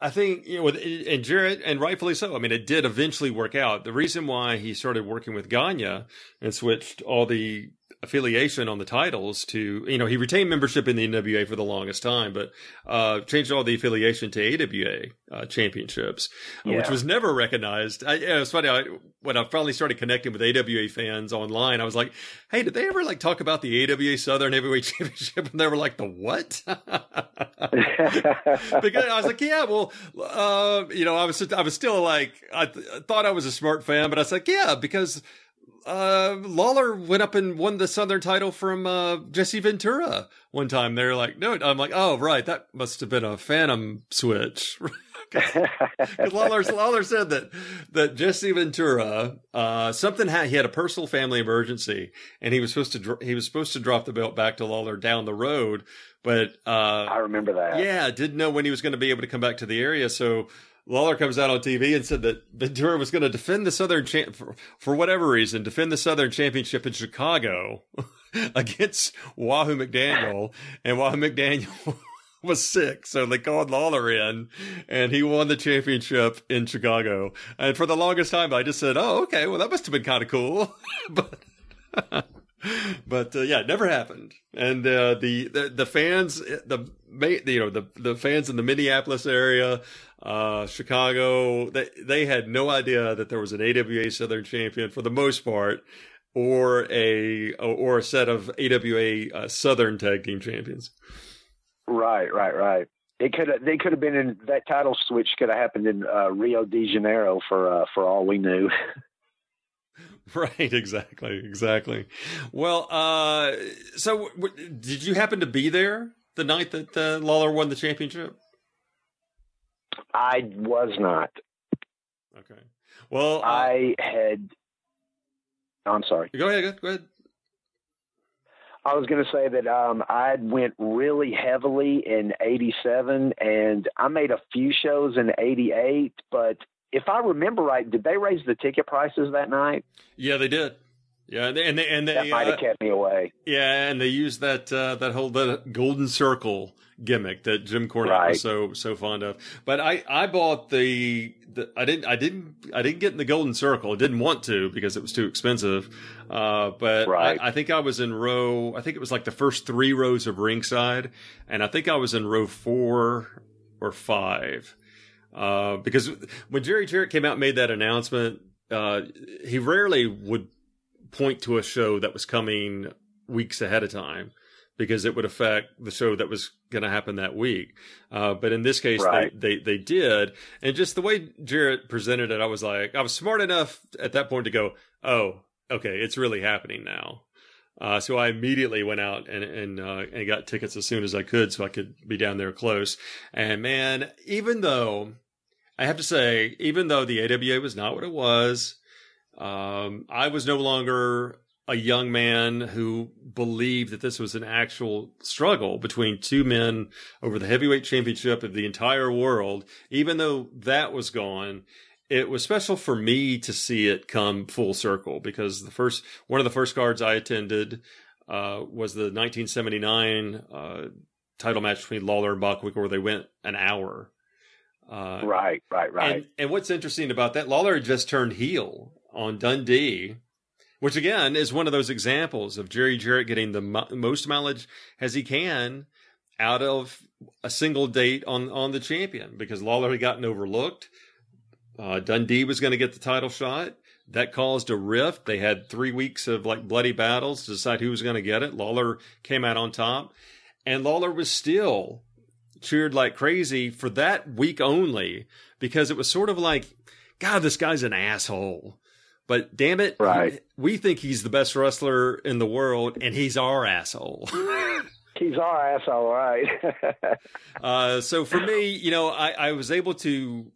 I think you know, with and Jarrett, and rightfully so. I mean, it did eventually work out. The reason why he started working with Gagne and switched all the affiliation on the titles to you know he retained membership in the NWA for the longest time, but uh, changed all the affiliation to AWA uh, championships, uh, yeah. which was never recognized. I, it was funny I, when I finally started connecting with AWA fans online. I was like, "Hey, did they ever like talk about the AWA Southern Heavyweight Championship?" And they were like, "The what?" because I was like, "Yeah, well, uh, you know, I was I was still like I, th- I thought I was a smart fan, but I was like, yeah, because." Uh, Lawler went up and won the Southern title from uh, Jesse Ventura one time. They're like, no, I'm like, oh, right, that must have been a Phantom switch. Because Lawler, Lawler said that that Jesse Ventura, uh, something had, he had a personal family emergency, and he was supposed to he was supposed to drop the belt back to Lawler down the road, but uh, I remember that. Yeah, didn't know when he was going to be able to come back to the area, so Lawler comes out on TV and said that Ventura was going to defend the Southern champ for, for whatever reason, defend the Southern Championship in Chicago against Wahoo McDaniel, and Wahoo McDaniel was sick, so they called Lawler in, and he won the championship in Chicago. And for the longest time, I just said, "Oh, okay, well that must have been kind of cool," but but uh, yeah, it never happened. And uh, the, the the fans, the you know the the fans in the Minneapolis area, uh, Chicago, they they had no idea that there was an AWA Southern champion for the most part, or a or a set of AWA uh, Southern Tag Team champions. Right, right, right. It could they could have been in that title switch could have happened in uh, Rio de Janeiro for uh, for all we knew. Right, exactly, exactly. Well, uh, so w- did you happen to be there the night that uh, Lawler won the championship? I was not. Okay. Well, uh, I had. I'm sorry. Go ahead. Go ahead. I was going to say that um, I went really heavily in '87, and I made a few shows in '88, but if I remember right, did they raise the ticket prices that night? Yeah, they did. Yeah, and they, and they, and they that might have uh, kept me away. Yeah, and they used that uh, that whole the golden circle gimmick that Jim Cornette Right. was so so fond of. But I I bought the, the I didn't I didn't I didn't get in the golden circle. I didn't want to because it was too expensive. Uh, but Right. I, I think I was in row. I think it was like the first three rows of ringside, and I think I was in row four or five. Uh, because when Jerry Jarrett came out and made that announcement, uh, he rarely would point to a show that was coming weeks ahead of time because it would affect the show that was going to happen that week. Uh, but in this case, Right. they, they, they did. And just the way Jarrett presented it, I was like, I was smart enough at that point to go, oh, okay, it's really happening now. Uh, so I immediately went out and and uh, and got tickets as soon as I could, so I could be down there close. And man, even though I have to say, even though the AWA was not what it was, um, I was no longer a young man who believed that this was an actual struggle between two men over the heavyweight championship of the entire world. Even though that was gone, it was special for me to see it come full circle because the first one of the first cards I attended uh, was the 1979 uh, title match between Lawler and Bockwinkel, where they went an hour. Uh, Right, right, right. and, and what's interesting about that, Lawler had just turned heel on Dundee, which again is one of those examples of Jerry Jarrett getting the mo- most mileage as he can out of a single date on on the champion because Lawler had gotten overlooked. Uh, Dundee was going to get the title shot. That caused a rift. They had three weeks of like bloody battles to decide who was going to get it. Lawler came out on top, and Lawler was still cheered like crazy for that week only because it was sort of like, God, this guy's an asshole. But damn it, Right. we think he's the best wrestler in the world, and he's our asshole. He's our asshole, right? Uh, so for me, you know, I, I was able to.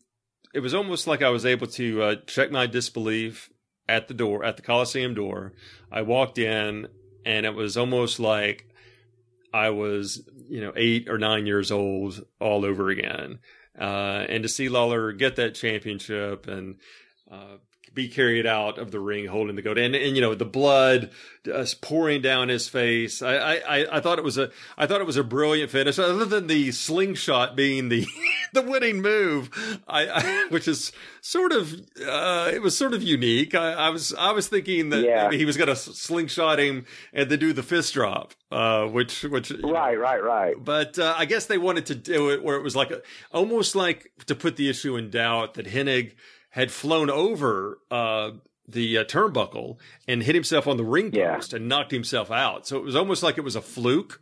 It was almost like I was able to uh, check my disbelief at the door, at the Coliseum door. I walked in, and it was almost like I was, you know, eight or nine years old all over again. Uh, and to see Lawler get that championship and uh, be carried out of the ring holding the goat, and and you know the blood uh, pouring down his face. I, I I- thought it was a I thought it was a brilliant finish. Other than the slingshot being the the winning move, I, I which is sort of uh, it was sort of unique. I, I was I was thinking that Yeah. maybe he was going to slingshot him and then do the fist drop, uh, which which you know, right, right, right. but uh, I guess they wanted to do it where it was like a, almost like to put the issue in doubt that Hennig had flown over uh, the uh, turnbuckle and hit himself on the ring Yeah. post and knocked himself out. So it was almost like it was a fluke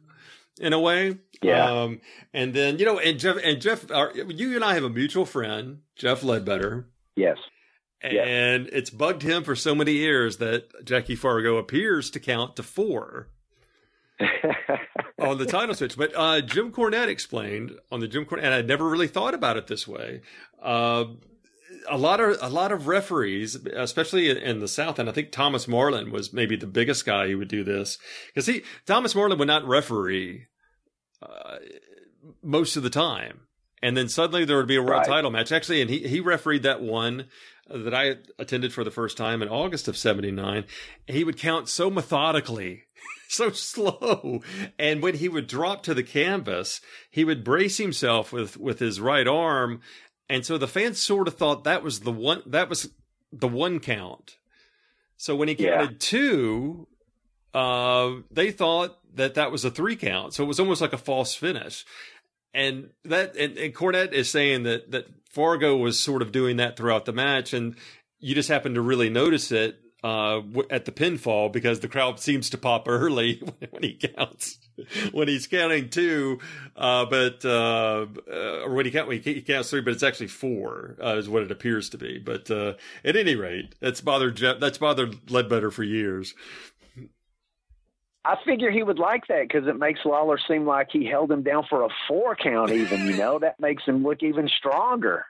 in a way. Yeah. Um, and then you know, and Jeff and Jeff, our, you and I have a mutual friend, Jeff Ledbetter. Yes. Yes. And it's bugged him for so many years that Jackie Fargo appears to count to four on the title switch. But uh, Jim Cornette explained on the Jim Cornette, and I never really thought about it this way. Uh, a lot of a lot of referees, especially in the South, and I think Thomas Marlin was maybe the biggest guy who would do this because he Thomas Marlin would not referee uh, most of the time, and then suddenly there would be a world Right. title match. Actually, and he he refereed that one that I attended for the first time in August of '79. He would count so methodically so slow. And when he would drop to the canvas, he would brace himself with, with his right arm. And so the fans sort of thought that was the one, that was the one count. So when he Yeah. counted two, uh, they thought that that was a three count, so it was almost like a false finish. And that and, and Cornette is saying that that Fargo was sort of doing that throughout the match, and you just happened to really notice it uh, at the pinfall because the crowd seems to pop early when he counts when he's counting two, uh, but uh, uh, or when he, count, when he counts three, but it's actually four uh, is what it appears to be. But uh, at any rate, that's bothered Jeff, that's bothered Ledbetter for years. I figure he would like that because it makes Lawler seem like he held him down for a four count. Even you know that makes him look even stronger.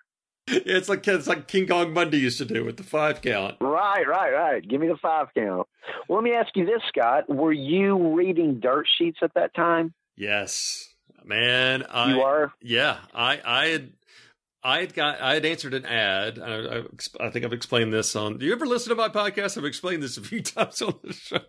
it's like it's like King Kong Bundy used to do with the five count. Right, right, right. Give me the five count. Well, let me ask you this, Scott. Were you reading dirt sheets at that time? Yes, man. I, you are. Yeah, I I had I had got I had answered an ad. I, I, I, think I've explained this on. Do you ever listen to my podcast? I've explained this a few times on the show.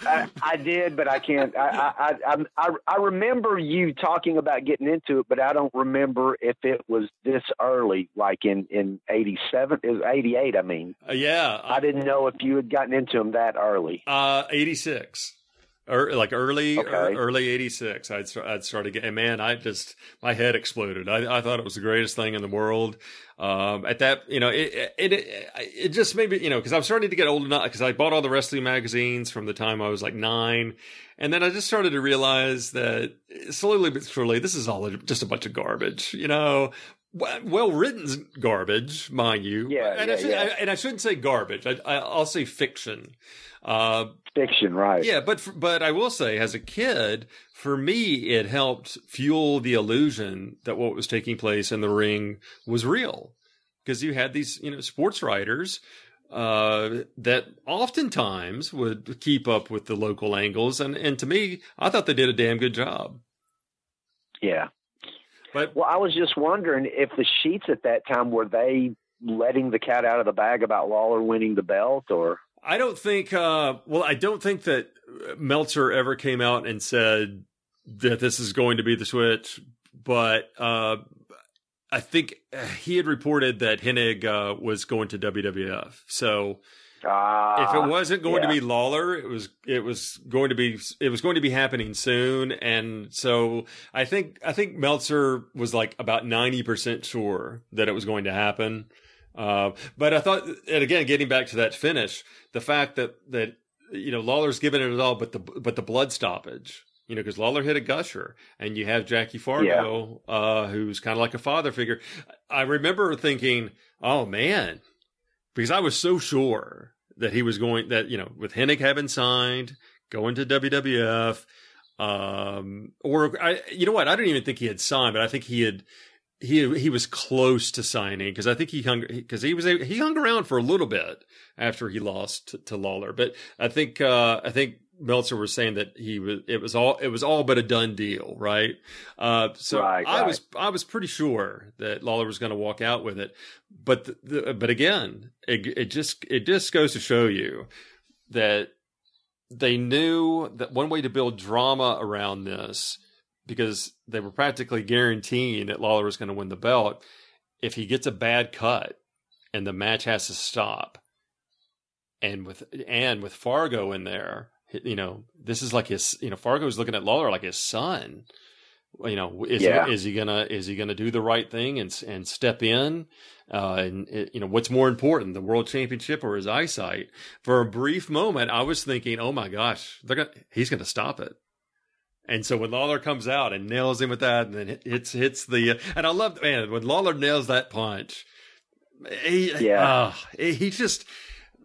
I, I did, but I can't. I, I I I remember you talking about getting into it, but I don't remember if it was this early, like in in eighty seven. Was eighty eight. I mean, uh, yeah. I, didn't know if you had gotten into them that early. Uh, eighty six or like early okay. early 86 I'd, I'd started getting man I just my head exploded. I, I thought it was the greatest thing in the world. Um, at that you know it it, it, it just maybe you know because I'm starting to get old enough because I bought all the wrestling magazines from the time I was like nine and then I just started to realize that slowly but surely this is all just a bunch of garbage you know well written garbage, mind you. Yeah, and, yeah, I should, yeah. I, and I shouldn't say garbage. I, will say fiction. Uh, fiction, right? Yeah, but for, but I will say, as a kid, for me, it helped fuel the illusion that what was taking place in the ring was real, because you had these, you know, sports writers uh, that oftentimes would keep up with the local angles, and and to me, I thought they did a damn good job. Yeah. But well, I was just wondering if the sheets at that time were they letting the cat out of the bag about Lawler winning the belt, or I don't think. Uh, well, I don't think that Meltzer ever came out and said that this is going to be the switch, but uh, I think he had reported that Hennig uh, was going to WWF. So if it wasn't going yeah. to be Lawler, it was it was going to be it was going to be happening soon, and so I think I think Meltzer was like about ninety percent sure that it was going to happen. Uh, but I thought, and again, getting back to that finish, the fact that that you know Lawler's given it all, but the but the blood stoppage, you know, because Lawler hit a gusher, and you have Jackie Fargo, yeah. uh, who's kind of like a father figure. I remember thinking, oh man, because I was so sure that he was going that you know with Hennig having signed, going to WWF, um, or I, you know what? I don't even think he had signed, but I think he had he he was close to signing because I think he hung because he was he hung around for a little bit after he lost to, to Lawler, but I think uh, I think Meltzer was saying that he was it was all it was all but a done deal, right? Uh, so right, I right. was I was pretty sure that Lawler was going to walk out with it, but the, the, but again, it, it just it just goes to show you that they knew that one way to build drama around this because they were practically guaranteeing that Lawler was going to win the belt. If he gets a bad cut and the match has to stop, and with and with Fargo in there, you know, this is like his. You know, Fargo's looking at Lawler like his son. You know, is Yeah. he, is he gonna is he gonna do the right thing and and step in? Uh, and you know, what's more important, the world championship or his eyesight? For a brief moment, I was thinking, oh my gosh, they're gonna he's gonna stop it. And so when Lawler comes out and nails him with that, and then hits hits the, and I love man when Lawler nails that punch. He, Yeah. uh, he just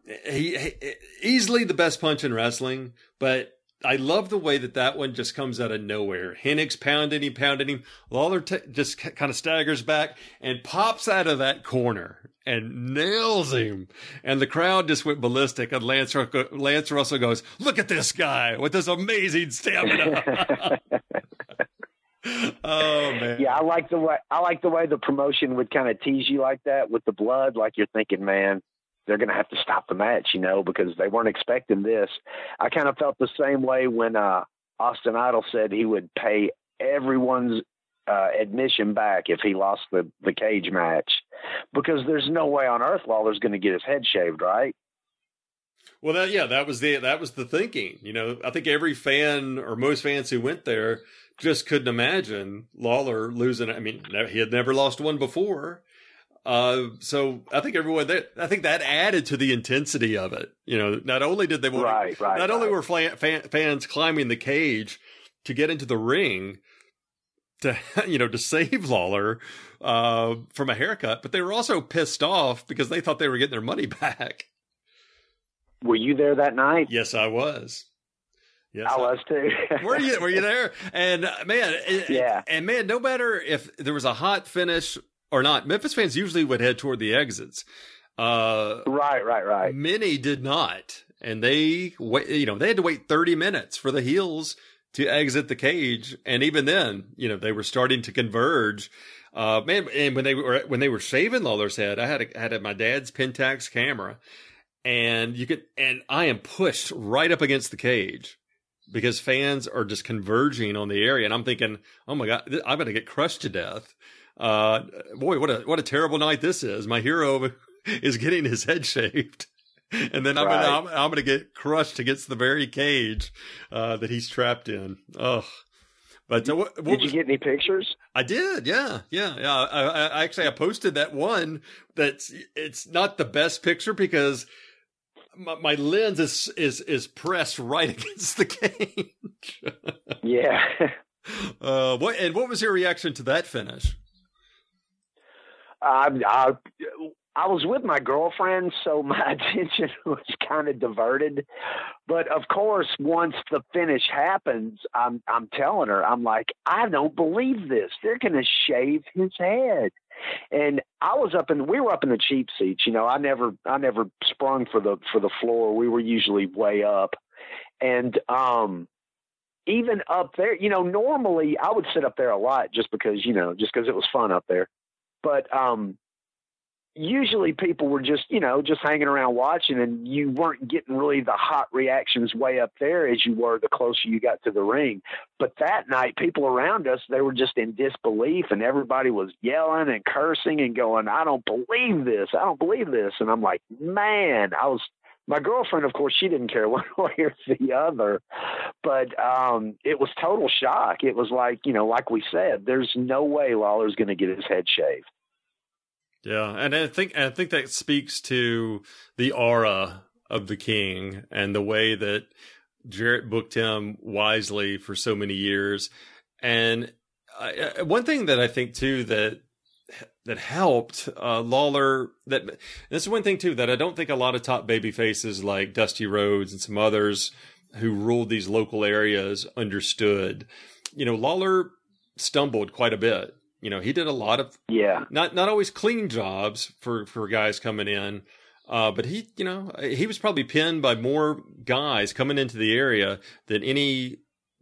he, he easily the best punch in wrestling, but I love the way that that one just comes out of nowhere. Hennig's pounding him, pounding him. Lawler t- just kind of staggers back and pops out of that corner and nails him. And the crowd just went ballistic. And Lance, Russell- Lance Russell goes, "Look at this guy with this amazing stamina." oh man, yeah, I like the way I like the way the promotion would kind of tease you like that with the blood. Like you're thinking, man, they're going to have to stop the match, you know, because they weren't expecting this. I kind of felt the same way when uh, Austin Idol said he would pay everyone's uh, admission back if he lost the the cage match, because there's no way on earth Lawler's going to get his head shaved, right? Well, that yeah, that was the that was the thinking. You know, I think every fan or most fans who went there just couldn't imagine Lawler losing. I mean, he had never lost one before. Uh, so I think everyone that I think that added to the intensity of it. You know, not only did they want, right, right, not right. only were fan, fan, fans climbing the cage to get into the ring to you know to save Lawler uh, from a haircut, but they were also pissed off because they thought they were getting their money back. Were you there that night? Yes, I was. Yes, I was too. were you were you there? And uh, man, it- Yeah. and man, no matter if there was a hot finish or not, Memphis fans usually would head toward the exits. Uh, right, right, right. Many did not, and they wait. You know, they had to wait thirty minutes for the heels to exit the cage, and even then, you know, they were starting to converge. Uh, man, and when they were when they were shaving Lawler's head, I had a, had a, my dad's Pentax camera, and you could, and I am pushed right up against the cage because fans are just converging on the area, and I'm thinking, oh my god, I'm going to get crushed to death. Uh, boy, what a what a terrible night this is. My hero is getting his head shaved. And then I'm Right. gonna I'm, I'm gonna get crushed against the very cage uh, that he's trapped in. Ugh. But uh, what, what Did you was, get any pictures? I did, yeah, yeah, yeah. I, I, actually I posted that one. That's it's not the best picture because my, my lens is is is pressed right against the cage. Yeah. uh, what and what was your reaction to that finish? I, I I was with my girlfriend, so my attention was kind of diverted. But of course, once the finish happens, I'm I'm telling her, I'm like, I don't believe this. They're to shave his head. And I was up in we were up in the cheap seats. You know, I never I never sprung for the for the floor. We were usually way up, and um. Even up there, you know, normally I would sit up there a lot just because, you know, just because it was fun up there. But um, usually people were just you know just hanging around watching and you weren't getting really the hot reactions way up there as you were the closer you got to the ring. But that night people around us they were just in disbelief and everybody was yelling and cursing and going i don't believe this. I don't believe this. And i'm like man i was my girlfriend of course she didn't care one way or the other but um it was total shock it was like you know like we said there's no way lawler's going to get his head shaved Yeah, and I think I think that speaks to the aura of the king and the way that Jarrett booked him wisely for so many years. And I, one thing that I think too that that helped uh, Lawler that this is one thing too that I don't think a lot of top baby faces like Dusty Rhodes and some others who ruled these local areas understood. You know, Lawler stumbled quite a bit. You know, he did a lot of yeah not not always clean jobs for for guys coming in. Uh, but he, you know, he was probably pinned by more guys coming into the area than any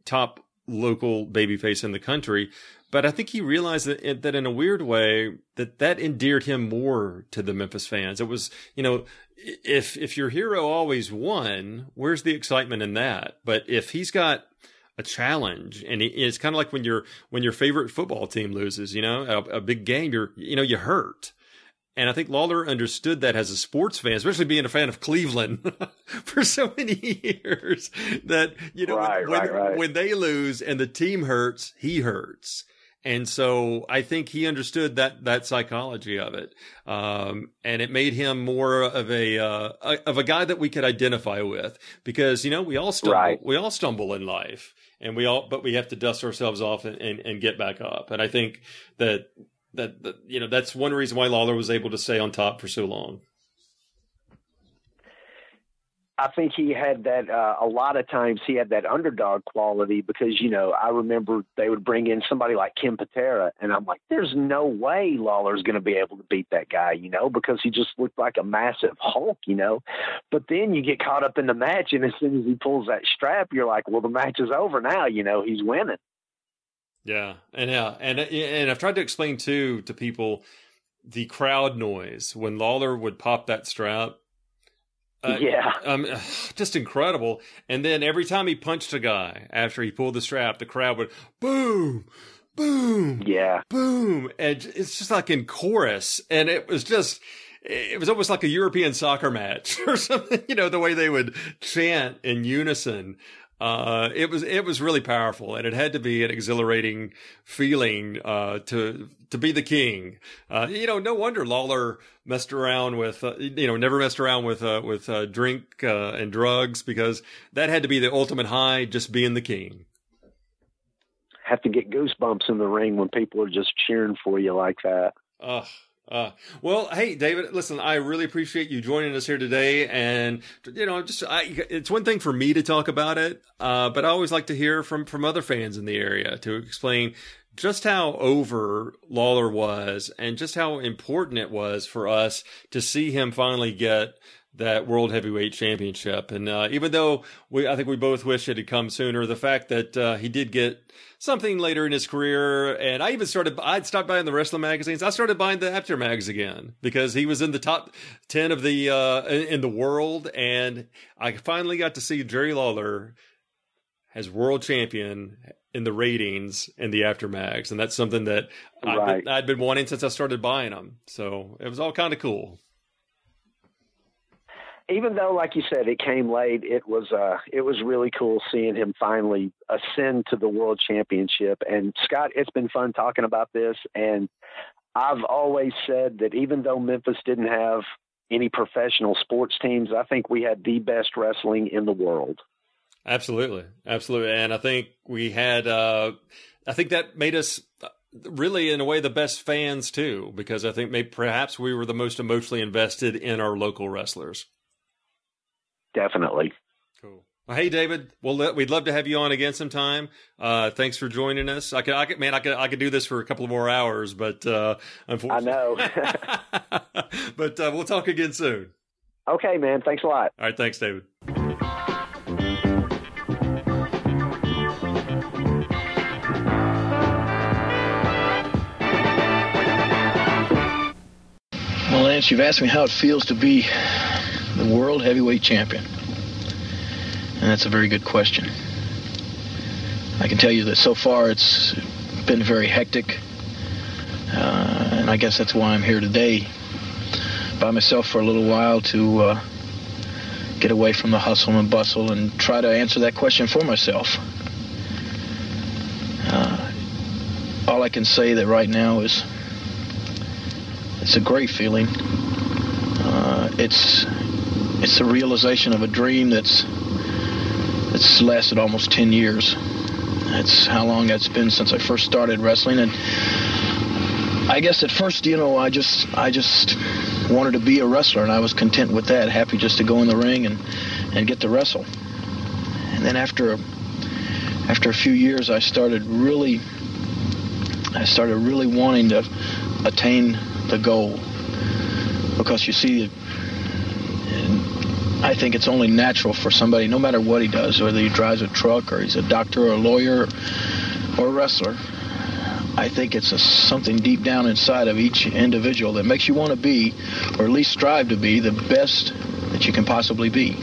top local babyface in the country. But I think he realized that that in a weird way that that endeared him more to the Memphis fans. It was, you know, if if your hero always won, where's the excitement in that? But if he's got a challenge and it- it's kind of like when your when your favorite football team loses you know a, a big game you're you know you hurt and i think lawler understood that as a sports fan especially being a fan of cleveland for so many years that you know Right, when, right, right. when they lose and the team hurts he hurts and so I think he understood that that psychology of it, um, and it made him more of a, uh, a- of a guy that we could identify with because you know we all stumble Right. we all stumble in life, and we all but we have to dust ourselves off and, and, and get back up. And I think that, that that you know that's one reason why Lawler was able to stay on top for so long. I think he had that uh, a lot of times he had that underdog quality because you know I remember they would bring in somebody like Ken Patera and I'm like there's no way Lawler's going to be able to beat that guy you know because he just looked like a massive Hulk you know but then you get caught up in the match and as soon as he pulls that strap you're like well the match is over now you know he's winning Yeah, and yeah, and and I've tried to explain too to people the crowd noise when Lawler would pop that strap. Uh, yeah um, just incredible. And then every time he punched a guy after he pulled the strap, the crowd would boom, boom, yeah boom, and it's just like in chorus, and it was just. it was almost like a European soccer match or something. You know, the way they would chant in unison. Uh, it was it was really powerful, and it had to be an exhilarating feeling uh, to to be the king. Uh, you know, no wonder Lawler messed around with uh, you know never messed around with uh, with uh, drink and drugs because that had to be the ultimate high, just being the king. Have to get goosebumps in the ring when people are just cheering for you like that. Ugh. Uh, well, hey, David, listen, I really appreciate you joining us here today. And, you know, just, I, it's one thing for me to talk about it, uh, but I always like to hear from, from other fans in the area to explain just how over Lawler was and just how important it was for us to see him finally get that world heavyweight championship. And uh, even though we, I think we both wish it had come sooner, the fact that uh, he did get something later in his career, and I even started, I'd stopped buying the wrestling magazines. I started buying the Apter Mags again because he was in the top ten of the uh, in the world, and I finally got to see Jerry Lawler as world champion in the ratings and the Apter Mags, and that's something that right. I'd, been, I'd been wanting since I started buying them. So it was all kind of cool even though, like you said, it came late, it was uh, it was really cool seeing him finally ascend to the world championship. And Scott, it's been fun talking about this. And I've always said that even though Memphis didn't have any professional sports teams, I think we had the best wrestling in the world. Absolutely, absolutely, and I think we had. Uh, I think that made us really in a way the best fans too because i think maybe perhaps we were the most emotionally invested in our local wrestlers definitely. Cool. Well, hey, David. Well, we'd love to have you on again sometime. Uh, thanks for joining us. I could, I could, man, I could, I could do this for a couple of more hours, but uh, unfortunately, I know. but uh, we'll talk again soon. Okay, man. Thanks a lot. All right. Thanks, David. Well, Lance, you've asked me how it feels to be the world heavyweight champion? And that's a very good question. I can tell you that so far it's been very hectic. Uh, and I guess that's why I'm here today by myself for a little while to uh, get away from the hustle and bustle and try to answer that question for myself. Uh, all I can say that right now is it's a great feeling. Uh, it's it's the realization of a dream that's that's lasted almost 10 years. That's how long that's been since I first started wrestling and I guess at first, you know, I just I just wanted to be a wrestler and I was content with that, happy just to go in the ring and and get to wrestle. And then after a, after a few years I started really I started really wanting to attain the goal because you see I think it's only natural for somebody, no matter what he does, whether he drives a truck or he's a doctor or a lawyer or a wrestler, I think it's a, something deep down inside of each individual that makes you want to be, or at least strive to be, the best that you can possibly be.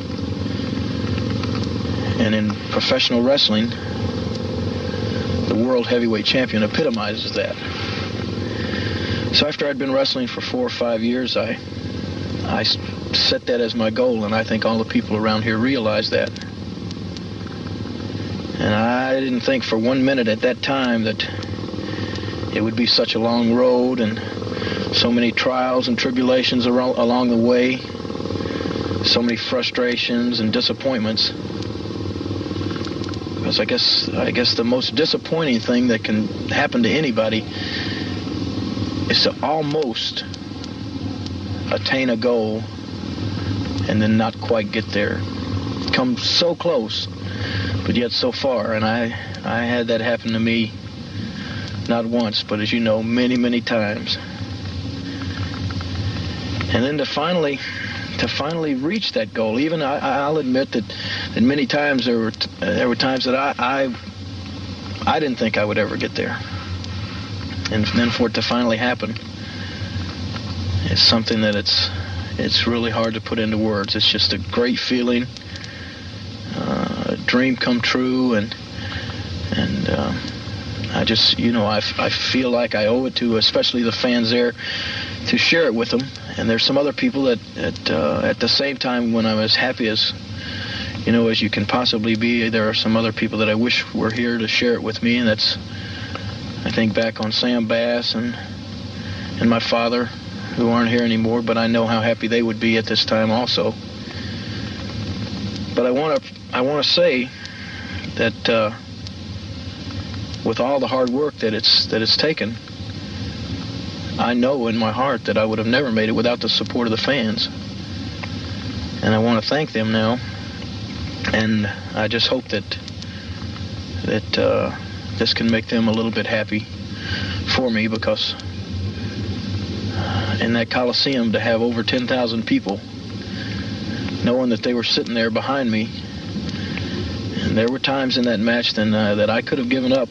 And in professional wrestling, the world heavyweight champion epitomizes that. So after I'd been wrestling for four or five years, I I set that as my goal, and I think all the people around here realize that. And I didn't think for one minute at that time that it would be such a long road and so many trials and tribulations along the way, so many frustrations and disappointments. Because I guess I guess the most disappointing thing that can happen to anybody is to almost attain a goal and then not quite get there. Come so close, but yet so far. And I, I had that happen to me not once, but as you know, many, many times. And then to finally, to finally reach that goal, even I, will admit that, that many times there were there were times that I, I I didn't think I would ever get there. And then for it to finally happen, it's something that it's it's really hard to put into words. It's just a great feeling, uh, a dream come true, and and uh, I just, you know, I, I feel like I owe it to, especially the fans there, to share it with them. And there's some other people that, at, uh, at the same time, when I'm as happy as, you know, as you can possibly be, there are some other people that I wish were here to share it with me. And that's, I think back on Sam Bass and and my father, who aren't here anymore, but I know how happy they would be at this time also. But I want to I want to say that. Uh, with all the hard work that it's that it's taken, I know in my heart that I would have never made it without the support of the fans. And I want to thank them now. And I just hope that that uh, this can make them a little bit happy for me because in that Coliseum to have over 10,000 people, knowing that they were sitting there behind me, and there were times in that match then uh, that I could have given up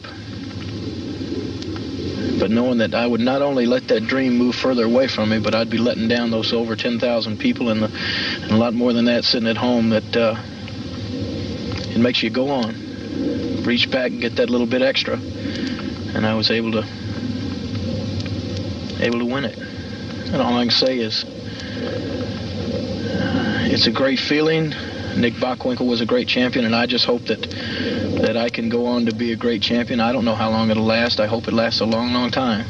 but knowing that I would not only let that dream move further away from me, but I'd be letting down those over 10,000 people and, the, and, a lot more than that sitting at home, that uh, it makes you go on, reach back and get that little bit extra. And I was able to able to win it. And all I can say is, uh, it's a great feeling. Nick Bockwinkel was a great champion, and I just hope that that I can go on to be a great champion. I don't know how long it'll last. I hope it lasts a long, long time.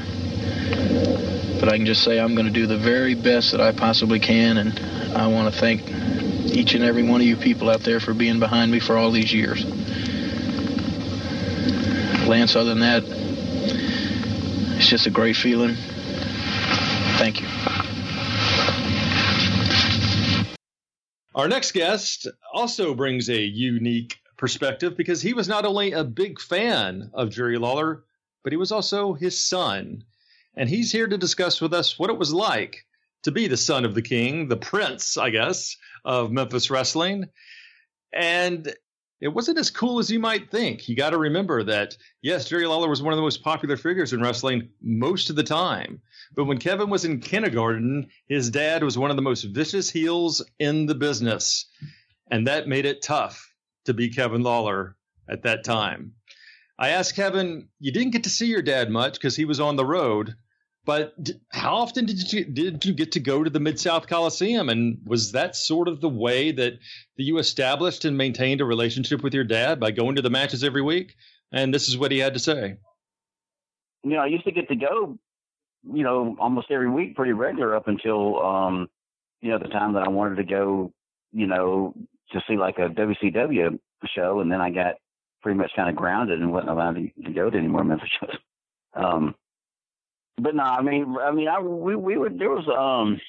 But I can just say I'm going to do the very best that I possibly can, and I want to thank each and every one of you people out there for being behind me for all these years. Lance, other than that, it's just a great feeling. Thank you. Our next guest also brings a unique perspective because he was not only a big fan of Jerry Lawler, but he was also his son. And he's here to discuss with us what it was like to be the son of the king, the prince, I guess, of Memphis wrestling. And it wasn't as cool as you might think. You got to remember that, yes, Jerry Lawler was one of the most popular figures in wrestling most of the time. But when Kevin was in kindergarten, his dad was one of the most vicious heels in the business. And that made it tough to be Kevin Lawler at that time. I asked Kevin, you didn't get to see your dad much because he was on the road, but how often did you did you get to go to the Mid South Coliseum? And was that sort of the way that, that you established and maintained a relationship with your dad by going to the matches every week? And this is what he had to say. You know, I used to get to go, you know, almost every week, pretty regular up until, um, you know, the time that I wanted to go, you know, to see like a WCW show, and then I got pretty much kind of grounded and wasn't allowed to, to go to any more Memphis shows. Um, but no, I mean, I mean, I we we would there was um,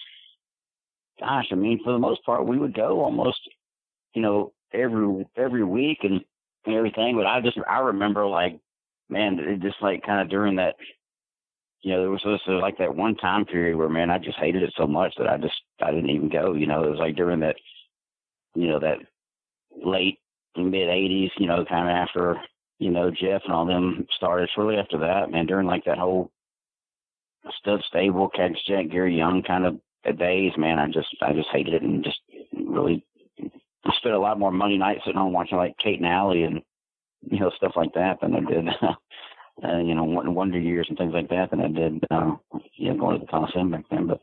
gosh, I mean, for the most part, we would go almost, you know, every every week and, and everything. But I just I remember like, man, it just like kind of during that, you know, there was this like that one time period where man, I just hated it so much that I just I didn't even go. You know, it was like during that you know, that late mid '80s, you know, kind of after you know Jeff and all them started. Shortly after that, man, during like that whole stud stable, Cactus Jack, Gary Young kind of days, man, I just I just hated it and just really spent a lot more Monday nights sitting home watching like Kate and Allie and you know stuff like that than I did. uh, you know, Wonder Years and things like that than I did, uh, you know, going to the Coliseum back then. But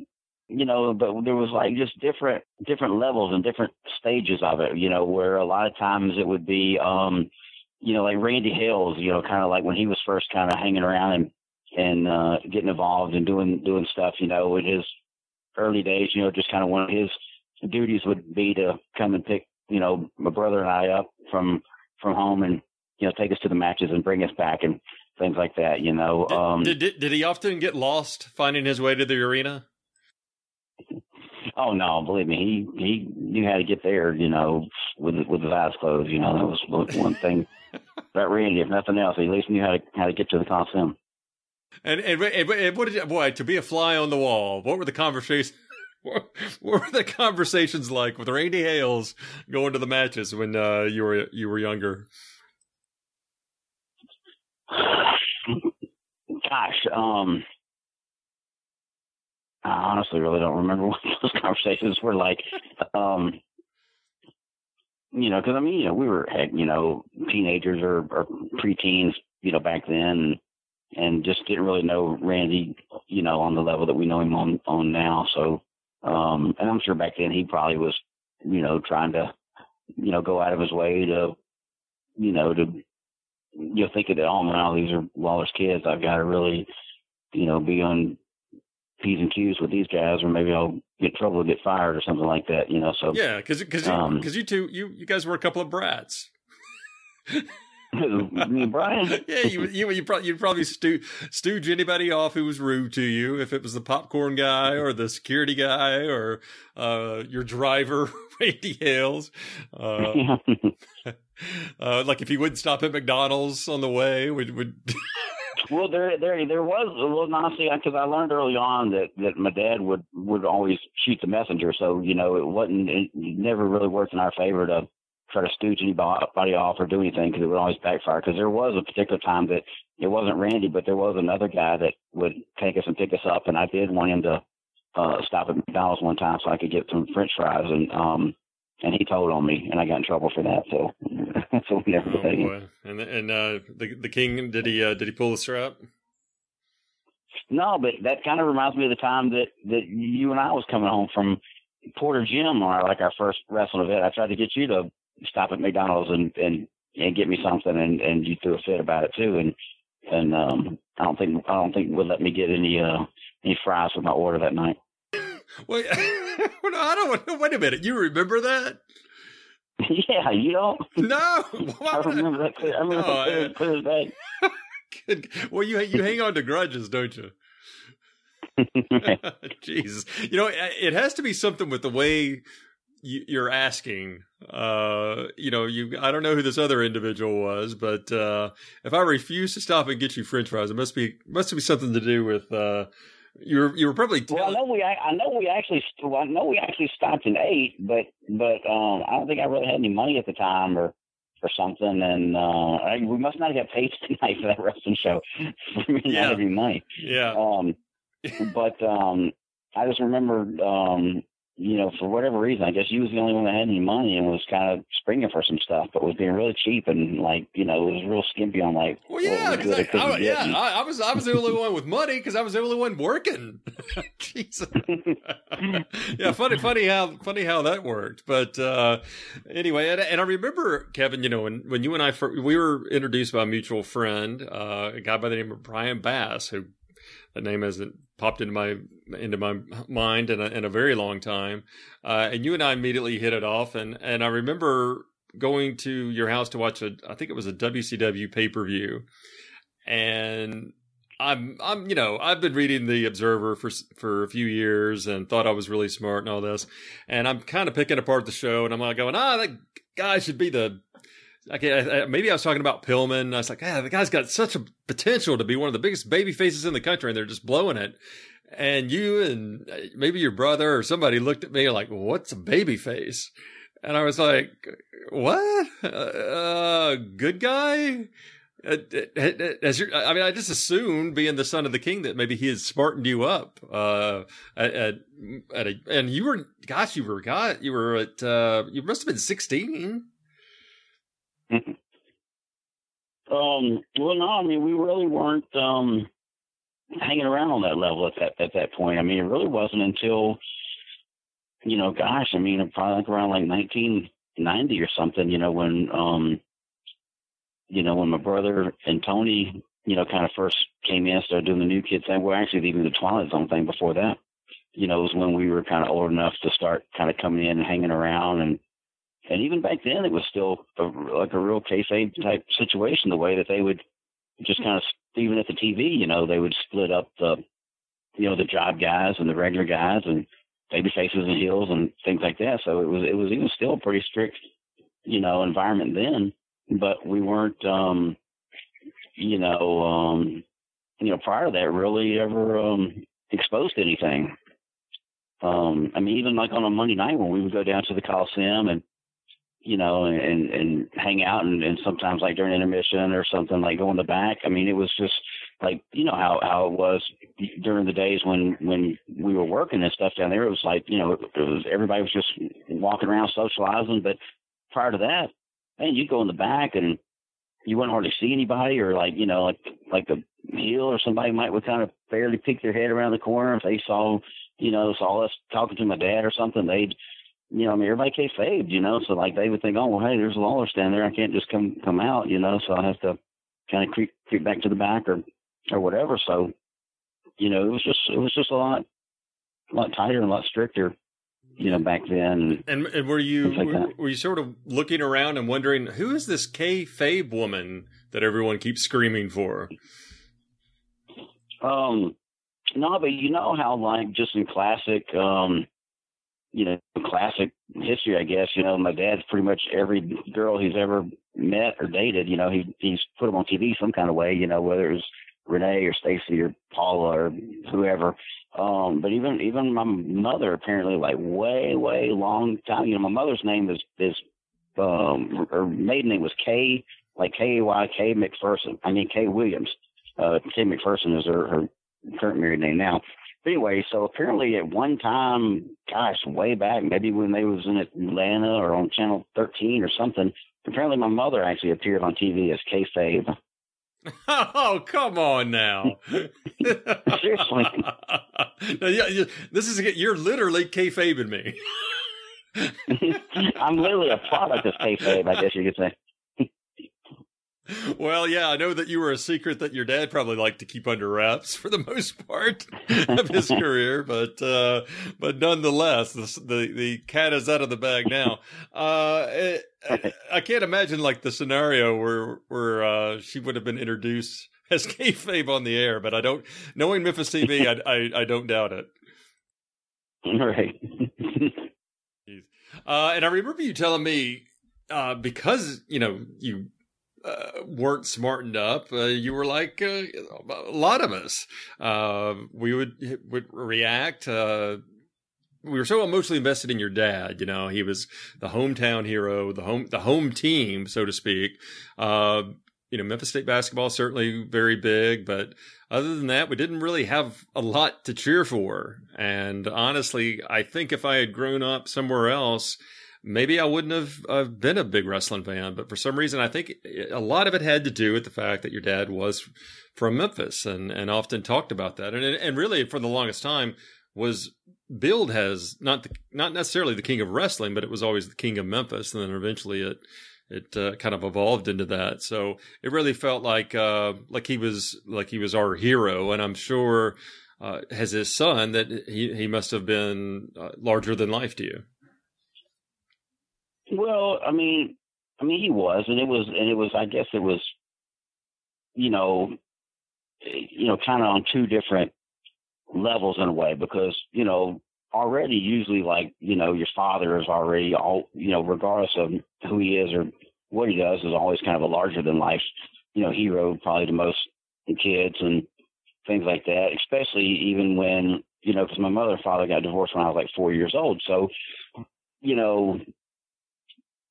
you know, but there was like just different different levels and different stages of it, you know, where a lot of times it would be um, you know, like Randy Hales, you know, kind of like when he was first kind of hanging around and and uh getting involved and doing doing stuff, you know, in his early days, you know, just kind of one of his duties would be to come and pick, you know, my brother and I up from from home and you know take us to the matches and bring us back and things like that, you know. Did, um, did, did he often get lost finding his way to the arena? Oh no, believe me, he he knew how to get there. You know, with with his eyes closed. You know, that was one thing that Randy. If nothing else, he at least knew how to how to get to the Coliseum. And and, and, and what did you, boy to be a fly on the wall? What were the conversations? What, were the conversations like with Randy Hales going to the matches when uh, you were you were younger? Gosh, um, I honestly really don't remember what those conversations were like. Um, you know, because I mean, you know, we were you know, teenagers or, or preteens, you know, back then. And just didn't really know Randy, you know, on the level that we know him on on now. So, um, and I'm sure back then he probably was, you know, trying to, you know, go out of his way to, you know, to, you know, thinking that oh now these are Lawler's kids. I've got to really, you know, be on p's and q's with these guys, or maybe I'll get in trouble get fired or something like that. You know, so yeah, because because Um, because you two you you guys were a couple of brats. me Brian. yeah, you you you probably you'd probably stoo, stooge anybody off who was rude to you if it was the popcorn guy or the security guy or uh, your driver Randy Hales. Uh, uh, like if he wouldn't stop at McDonald's on the way, would would Well, there, there, there was. Well, honestly, because I learned early on that that my dad would would always shoot the messenger. So you know, it wasn't. It never really worked in our favor to try to stooge anybody off or do anything because it would always backfire. Because there was a particular time that it wasn't Randy, but there was another guy that would take us and pick us up, and I did want him to uh stop at McDonald's one time so I could get some French fries, and um, and he told on me, and I got in trouble for that. So, so we never oh boy. and and uh, the the king did he uh, did he pull the strap? No, but that kind of reminds me of the time that that you and I was coming home from Porter Gym or like our first wrestling event. I tried to get you to stop at McDonald's and and and get me something, and and you threw a fit about it too. And and um, I don't think I don't think would let me get any uh any fries with my order that night. Wait, no, I don't. Wait a minute. You remember that? yeah, you don't. No, I remember that. Clear. I remember No, that clear, I- clear as. Good. Well, you you hang on to grudges, don't you? Jesus, you know it has to be something with the way you're asking. Uh, you know, you I don't know who this other individual was, but uh, if I refuse to stop and get you French fries, it must be must be something to do with uh, you were you were probably Well, I know we I know we actually well, I know we actually stopped and ate, but but um I don't think I really had any money at the time or or something, and uh I, we must not have got paid tonight for that wrestling show me Yeah. not having money. yeah. Um, but um I just remember um you know for whatever reason I guess you was the only one that had any money and was kind of springing for some stuff, but was being really cheap and like you know it was real skimpy on like Well, yeah, what was because I, I, yeah, I, I was I was the only one with money because I was the only one working. Jesus. yeah, funny, funny how funny how that worked. But uh, anyway, and, and I remember Kevin. You know, when when you and I fir- we were introduced by a mutual friend, uh, a guy by the name of Brian Bass, who that name hasn't popped into my into my mind in a, in a very long time. Uh, and you and I immediately hit it off, and and I remember going to your house to watch a I think it was a WCW pay per view, and I'm I'm you know I've been reading the Observer for for a few years and thought I was really smart and all this, and I'm kind of picking apart the show and I'm like going ah that guy should be the Okay, I, maybe I was talking about Pillman. I was like, ah, the guy's got such a potential to be one of the biggest baby faces in the country, and they're just blowing it. And you and uh, maybe your brother or somebody looked at me like, "What's a baby face?" And I was like, "What? Uh, uh, good guy?" Uh, As your, I mean, I just assumed, being the son of the king, that maybe he had smartened you up. Uh, at, at, at a, and you were, gosh, you were, God, you were at, uh, you must have been sixteen. Um, well, no, I mean, we really weren't um, hanging around on that level at that at that point. I mean, it really wasn't until, you know, gosh, I mean, probably like around like 1990 or something. You know, when um, you know, when my brother and Tony, you know, kind of first came in, started doing the new kid thing. Well, actually, even the Twilight Zone thing before that. You know, it was when we were kind of old enough to start kind of coming in and hanging around and and even back then it was still a, like a real kayfabe type situation. The way that they would just kind of even at the TV, you know, they would split up the you know the job guys and the regular guys and baby faces and heels and things like that. So it was it was even still a pretty strict you know environment then, but we weren't um you know um you know prior to that really ever um exposed to anything. Um, I mean, even like on a Monday night when we would go down to the Coliseum and you know, and and hang out and, and sometimes like during intermission or something like go in the back. I mean, it was just like you know how how it was during the days when when we were working and stuff down there. It was like you know it was everybody was just walking around socializing. But prior to that, man, you'd go in the back and you wouldn't hardly see anybody or like you know like like a heel or somebody might would kind of barely peek their head around the corner if they saw, you know, saw us talking to my dad or something, they'd, you know, I mean, everybody kayfabed, you know, so like they would think, oh, well, hey, there's a Lawler standing there, I can't just come come out, you know, so I have to kind of creep creep back to the back or or whatever. So, you know, it was just it was just a lot, a lot tighter and a lot stricter you know, back then. And, and were you like were, were, you sort of looking around and wondering who is this Kay Fabe woman that everyone keeps screaming for? Um, no, but you know how like just in classic, um, you know, classic history, I guess. You know, my dad's pretty much every girl he's ever met or dated. You know, he he's put them on TV some kind of way. You know, whether it's Renee or Stacy or Paula or whoever. Um, but even even my mother apparently like way way long time. You know, my mother's name is is um her maiden name was Kay like K Y K McPherson. I mean Kay Williams. Uh, Kay McPherson is her, her current married name now. Anyway, so apparently at one time, gosh, way back, maybe when they was in Atlanta or on Channel 13 or something, apparently my mother actually appeared on TV as Fabe. Oh, come on now. Seriously. yeah, this is you're literally kayfabing me. I'm literally a product of kayfabe, I guess you could say well, yeah, I know that you were a secret that your dad probably liked to keep under wraps for the most part of his career, but uh, but nonetheless, the, the, the cat is out of the bag now. Uh, it, I can't imagine like the scenario where where uh, she would have been introduced as kayfabe on the air, but I don't knowing Memphis TV, I, I, I don't doubt it. Right. uh, and I remember you telling me uh, because you know you uh, weren't smartened up, uh, you were like uh, a lot of us. Uh, we would would react. Uh, we were so emotionally invested in your dad. You know, he was the hometown hero, the home the home team, so to speak. Uh, you know, Memphis State basketball certainly very big, but other than that, we didn't really have a lot to cheer for. And honestly, I think if I had grown up somewhere else maybe I wouldn't have uh, been a big wrestling fan, but for some reason, I think a lot of it had to do with the fact that your dad was from Memphis and, and often talked about that. And, and really, for the longest time, was billed as not the, not necessarily the king of wrestling, but it was always the king of Memphis. And then eventually it, it uh, kind of evolved into that. So it really felt like, uh, like he was, like he was our hero. And I'm sure, uh, as his son that he, he must have been uh, larger than life to you. Well, I mean, I mean, he was, and it was, and it was. I guess it was, you know, you know, kind of on two different levels in a way, because you know, already usually like you know, your father is already all, you know, regardless of who he is or what he does, is always kind of a larger than life, you know, hero probably to most kids and things like that. Especially even when you know, because my mother and father got divorced when I was like four years old, so you know,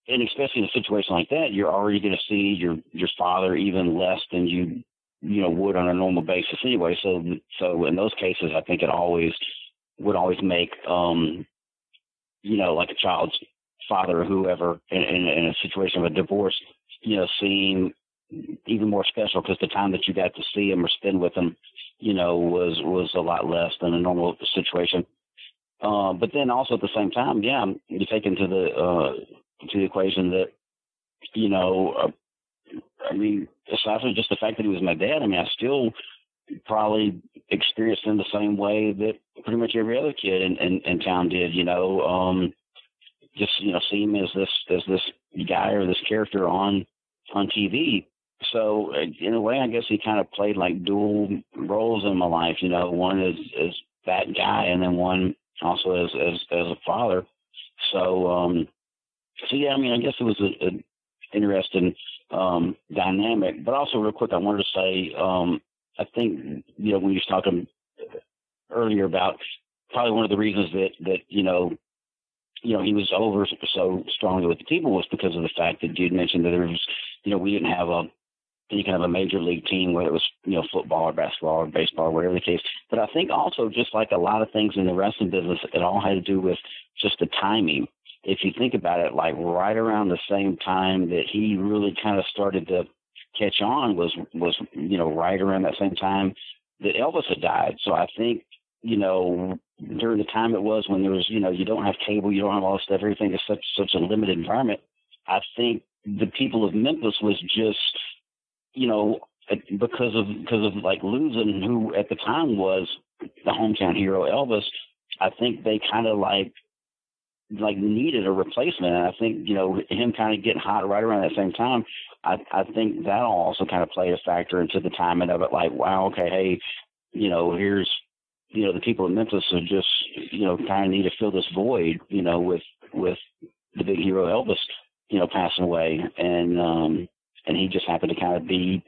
and especially in a situation like that, you're already going to see your your father even less than you you know would on a normal basis anyway. So so in those cases, I think it always would always make um you know like a child's father or whoever in, in, in a situation of a divorce, you know, seem even more special because the time that you got to see him or spend with him, you know, was was a lot less than a normal situation. Uh, but then also at the same time, yeah, you take into the uh, to the equation that, you know, uh, I mean, aside from just the fact that he was my dad, I mean, I still probably experienced him the same way that pretty much every other kid in, in, in town did, you know, um, just, you know, see him as this, as this guy or this character on, on TV. So in a way, I guess he kind of played like dual roles in my life, you know, one is, is that guy and then one also as, as, as a father. So, um, so yeah, I mean, I guess it was an interesting um, dynamic. But also, real quick, I wanted to say, um, I think you know when you were talking earlier about probably one of the reasons that that you know you know he was over so strongly with the people was because of the fact that you'd mentioned that there was you know we didn't have a any kind of a major league team, whether it was you know football or basketball or baseball, or whatever the case. But I think also just like a lot of things in the wrestling business, it all had to do with just the timing if you think about it, like right around the same time that he really kind of started to catch on was was you know right around that same time that Elvis had died. So I think you know during the time it was when there was you know you don't have cable, you don't have all this stuff, everything is such such a limited environment. I think the people of Memphis was just you know because of because of like losing who at the time was the hometown hero Elvis. I think they kind of like like needed a replacement. And I think, you know, him kind of getting hot right around that same time, I, I think that'll also kind of play a factor into the timing of it. Like, wow, okay, hey, you know, here's, you know, the people in Memphis are just, you know, kind of need to fill this void, you know, with, with the big hero Elvis, you know, passing away. And, um, and he just happened to kind of be,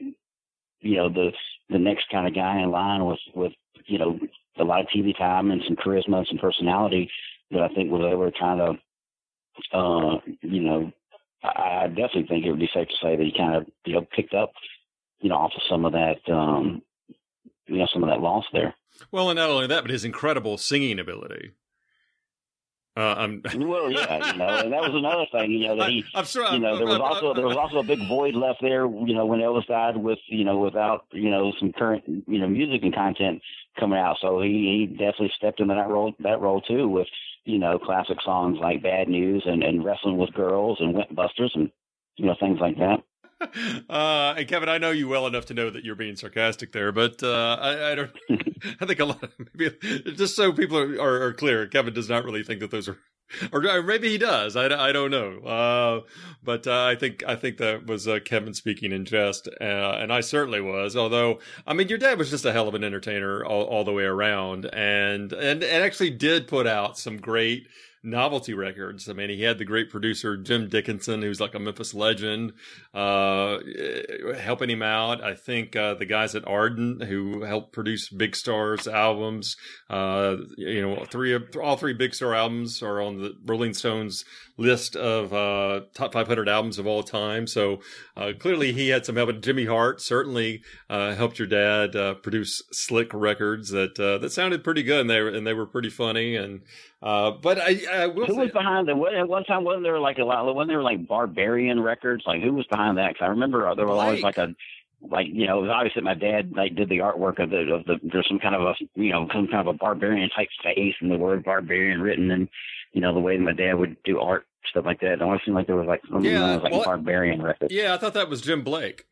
you know, the, the next kind of guy in line with, with, you know, a lot of TV time and some charisma and some personality that I think was to kind of, uh, you know, I, I definitely think it would be safe to say that he kind of, you know, picked up, you know, off of some of that, um, you know, some of that loss there. Well, and not only that, but his incredible singing ability. Uh, I'm well, yeah, you know, and that was another thing, you know, that he, I, am sure, you know, there was also there was also a big void left there, you know, when Elvis died, with you know, without you know some current you know music and content coming out. So he he definitely stepped into that role that role too, with you know, classic songs like Bad News and, and Wrestling with Girls and Went Busters and, you know, things like that. Uh, and Kevin, I know you well enough to know that you're being sarcastic there, but uh, I, I, don't. I think a lot. Of, maybe just so people are, are, are, clear, Kevin does not really think that those are or maybe he does. I, I don't know. Uh, but uh, I think I think that was uh, Kevin speaking in jest, uh, and I certainly was. Although I mean, your dad was just a hell of an entertainer all, all the way around, and and and actually did put out some great novelty records. I mean, he had the great producer Jim Dickinson, who's like a Memphis legend, uh, helping him out. I think uh, the guys at Ardent who helped produce Big Star's albums, uh, you know, three of all three Big Star albums are on the Rolling Stones list of uh, top 500 albums of all time. So uh, clearly he had some help. Jimmy Hart certainly uh, helped your dad produce slick records that that sounded pretty good, and they and they were pretty funny and. Uh, but I, I will who say, was behind them? At one time, wasn't there like a lot? Wasn't there like Barbarian Records? Like who was behind that? Because I remember there was always like a like you know it was obviously my dad like did the artwork of the of the there's some kind of a you know some kind of a barbarian type face and the word barbarian written and you know the way my dad would do art stuff like that. It always seemed like there was like some yeah, was like well, barbarian record. Yeah, I thought that was Jim Blake.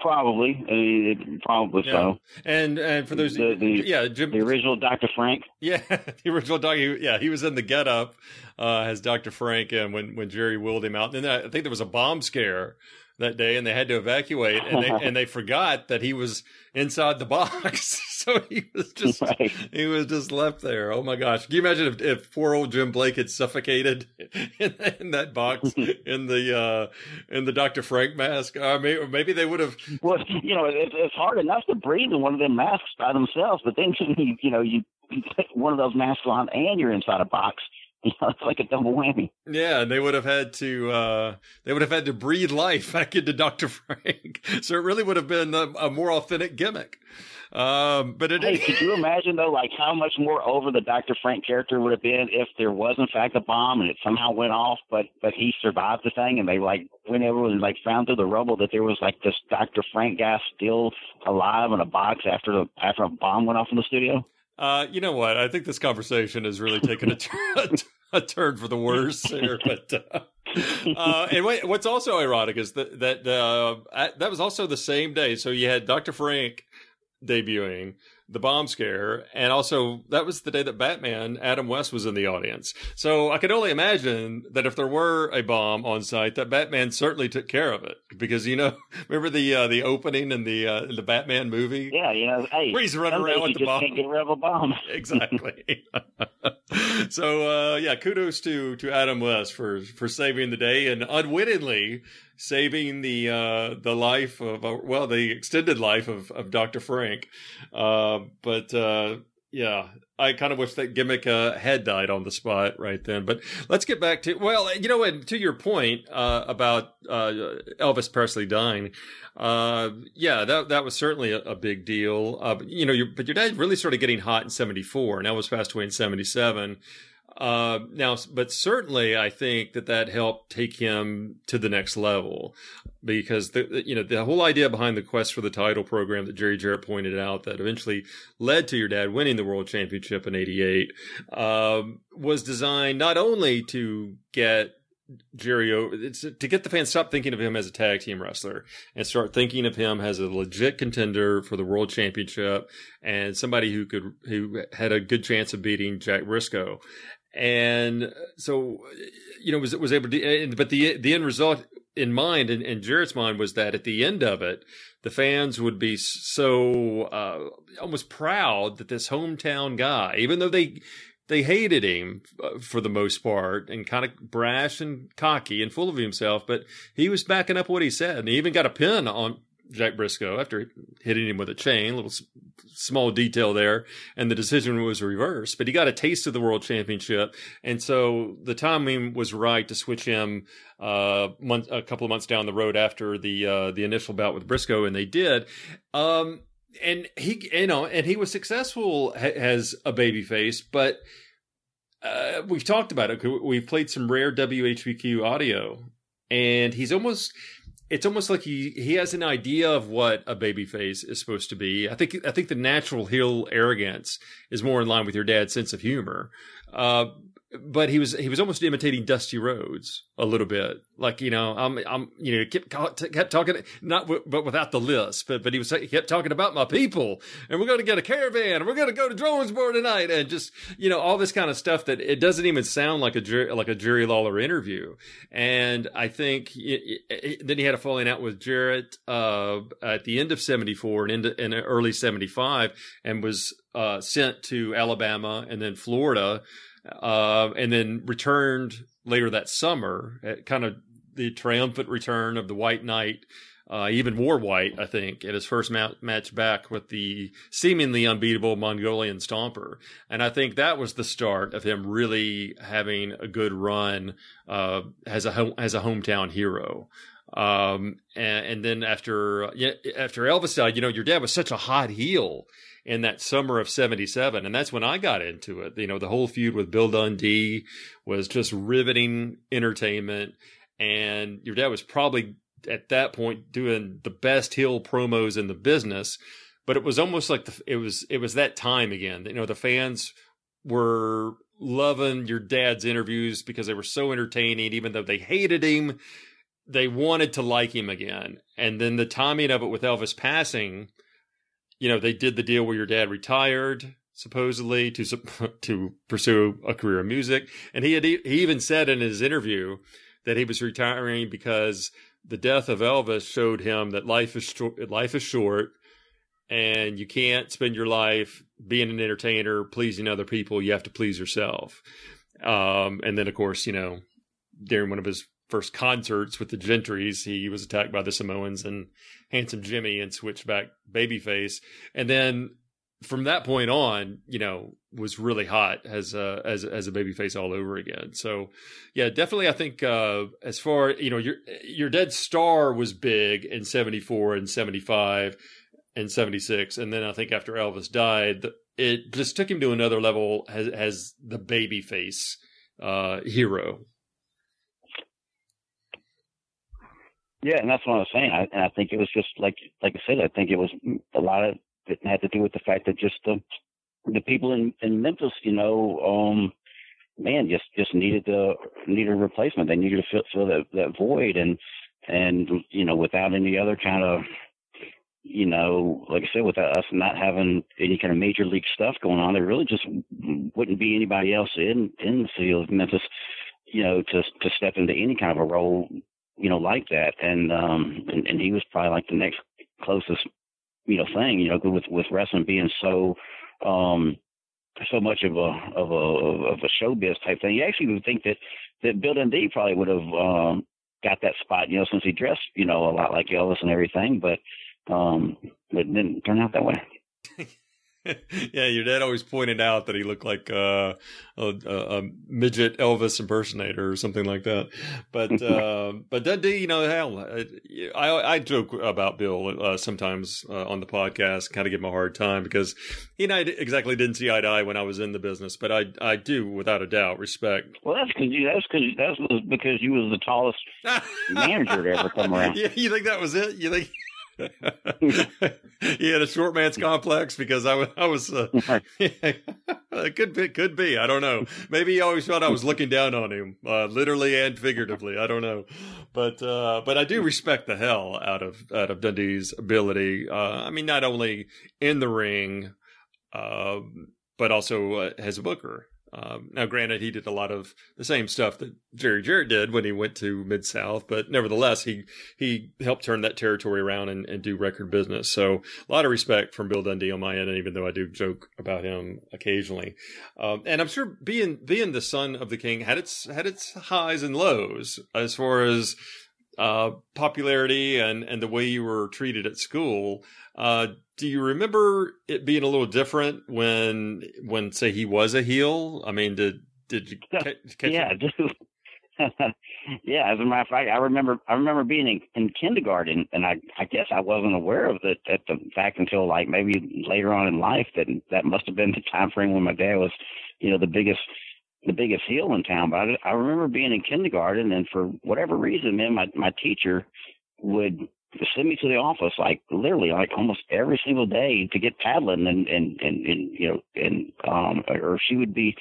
Probably, mean, probably yeah. so. And and for those, the, the yeah, Jim, the original Dr. Frank. Yeah, the original Dr. Yeah, he was in the Get Up uh, as Dr. Frank, and when when Jerry wheeled him out, and then I think there was a bomb scare that day, and they had to evacuate, and they and they forgot that he was inside the box, so he was just right. he was just left there. Oh my gosh! Can you imagine if, if poor old Jim Blake had suffocated in, in that box in the uh, in the Dr. Frank mask? Uh, maybe, maybe they would have. Well, you know, it, it's hard enough to breathe in one of them masks by themselves, but then you you know you put one of those masks on and you're inside a box. You know, it's like a double whammy. Yeah, they would have had to uh, they would have had to breathe life back into Doctor Frank, so it really would have been a, a more authentic gimmick. Um, but it, hey, could you imagine though, like how much more over the Doctor Frank character would have been if there was in fact a bomb and it somehow went off, but but he survived the thing, and they like whenever was like found through the rubble that there was like this Doctor Frank guy still alive in a box after the after a bomb went off in the studio. Uh, you know what? I think this conversation has really taken a, turn, for the worse here. But uh, uh, and what's also ironic is that that uh, that was also the same day. So you had Dr. Frank debuting, the bomb scare, and also that was the day that Batman Adam West was in the audience. So I could only imagine that if there were a bomb on site, that Batman certainly took care of it because you know, remember the uh, the opening in the uh, the Batman movie? Yeah, you know, hey, where he's running around with the bomb. Can't get rid of a bomb. exactly. so uh, yeah, kudos to to Adam West for for saving the day and unwittingly saving the uh, the life of uh, well the extended life of, of Dr. Frank. Uh, but uh, yeah, I kind of wish that gimmick uh, had died on the spot right then. But let's get back to well, you know, and to your point uh, about Elvis Presley dying. yeah, that that was certainly a, a big deal. you know, your, but your dad really started getting hot in '74, and Elvis passed away in '77. Uh, now, but certainly, I think that that helped take him to the next level because the you know the whole idea behind the quest for the title program that Jerry Jarrett pointed out that eventually led to your dad winning the world championship in '88 um, was designed not only to get Jerry it's to get the fans stop thinking of him as a tag team wrestler and start thinking of him as a legit contender for the world championship and somebody who could who had a good chance of beating Jack Brisco. And so, you know, was was able to, but the the end result in mind and in, in Jarrett's mind was that at the end of it, the fans would be so uh, almost proud that this hometown guy, even though they they hated him uh, for the most part and kind of brash and cocky and full of himself, but he was backing up what he said. And he even got a pin on Jack Brisco after hitting him with a chain, little small detail there, and the decision was reversed. But he got a taste of the world championship, and so the timing was right to switch him uh, month, a couple of months down the road after the uh, the initial bout with Brisco, and they did. Um, and he, you know, and he was successful as a baby face, but uh, we've talked about it. We've played some rare WHBQ audio, and he's almost. It's almost like he, he has an idea of what a baby face is supposed to be. I think I think the natural heel arrogance is more in line with your dad's sense of humor. Uh, but he was he was almost imitating Dusty Rhodes a little bit, like you know, I'm I'm you know kept kept talking not w- but without the list, but but he was he kept talking about my people, and we're going to get a caravan, and we're going to go to Jonesboro tonight, and just you know all this kind of stuff that it doesn't even sound like a like a Jerry Lawler interview, and I think it, it, then he had a falling out with Jarrett uh, at the end of '74 and into in early '75, and was uh, sent to Alabama and then Florida uh, and then returned later that summer, at kind of the triumphant return of the White Knight. Uh, even wore white, I think, at his first ma- match back with the seemingly unbeatable Mongolian Stomper, and I think that was the start of him really having a good run uh, as a home- as a hometown hero. Um, and, and, then after after Elvis died, you know, your dad was such a hot heel in that summer of 77 and that's when I got into it. You know the whole feud with Bill Dundee was just riveting entertainment. And your dad was probably at that point doing the best heel promos in the business. But it was almost like the, it was it was that time again. You know the fans were loving your dad's interviews because they were so entertaining. Even though they hated him they wanted to like him again. And then the timing of it with Elvis passing you know, they did the deal where your dad retired supposedly to to pursue a career in music, and he had he even said in his interview that he was retiring because the death of Elvis showed him that life is short, life is short, and you can't spend your life being an entertainer, pleasing other people. You have to please yourself. Um, and then, of course, you know, during one of his first concerts with the Gentrys, he was attacked by the Samoans and Handsome Jimmy and switched back babyface. And then from that point on, you know, was really hot as a, as as a babyface all over again. So, yeah, definitely, I think uh, as far you know, your your dead star was big in '74 and '75 and '76, and then I think after Elvis died, it just took him to another level as as the babyface uh, hero. Yeah, and that's what I was saying. I, and I think it was just like like I said. I think it was a lot of it had to do with the fact that just the the people in in Memphis, you know, um, man, just just needed the needed a replacement. They needed to fill, fill that that void, and and you know, without any other kind of you know, like I said, without us not having any kind of major league stuff going on, there really just wouldn't be anybody else in in the city of Memphis, you know, to to step into any kind of a role you know, like that. And um and, and he was probably like the next closest, you know, thing, you know, with with wrestling being so um so much of a of a of a showbiz type thing. You actually would think that that Bill Dundee probably would have um got that spot, you know, since he dressed, you know, a lot like Elvis and everything, but um it didn't turn out that way. yeah, your dad always pointed out that he looked like uh, a, a, midget Elvis impersonator or something like that. But uh, but Dundee, you know, hell, I I joke about Bill uh, sometimes uh, on the podcast, kind of give him a hard time because he and I exactly didn't see eye to eye when I was in the business, but I I do without a doubt respect. Well, that's because you that's because that was because you was the tallest manager to ever come around. Yeah, you think that was it? You think? He had a short man's complex because I was, I was, uh, it could be, could be. I don't know. Maybe he always thought I was looking down on him, uh, literally and figuratively. I don't know, but, uh, but I do respect the hell out of, out of Dundee's ability. Uh, I mean, not only in the ring, uh, but also uh, as a booker. Um, now, granted, he did a lot of the same stuff that Jerry Jarrett did when he went to Mid South, but nevertheless, he he helped turn that territory around and, and, do record business. So, a lot of respect from Bill Dundee on my end, even though I do joke about him occasionally. Um, and I'm sure being being the son of the king had its had its highs and lows as far as uh, popularity and and the way you were treated at school. Uh, do you remember it being a little different when when say he was a heel? I mean, did did you catch, catch yeah, dude. yeah, as a matter of fact, I remember I remember being in, in kindergarten, and I I guess I wasn't aware of the at the fact until like maybe later on in life that that must have been the time frame when my dad was, you know, the biggest the biggest heel in town. But I, I remember being in kindergarten, and for whatever reason, man, my my teacher would send me to the office like literally like almost every single day to get paddling and and and, and you know and um or she would be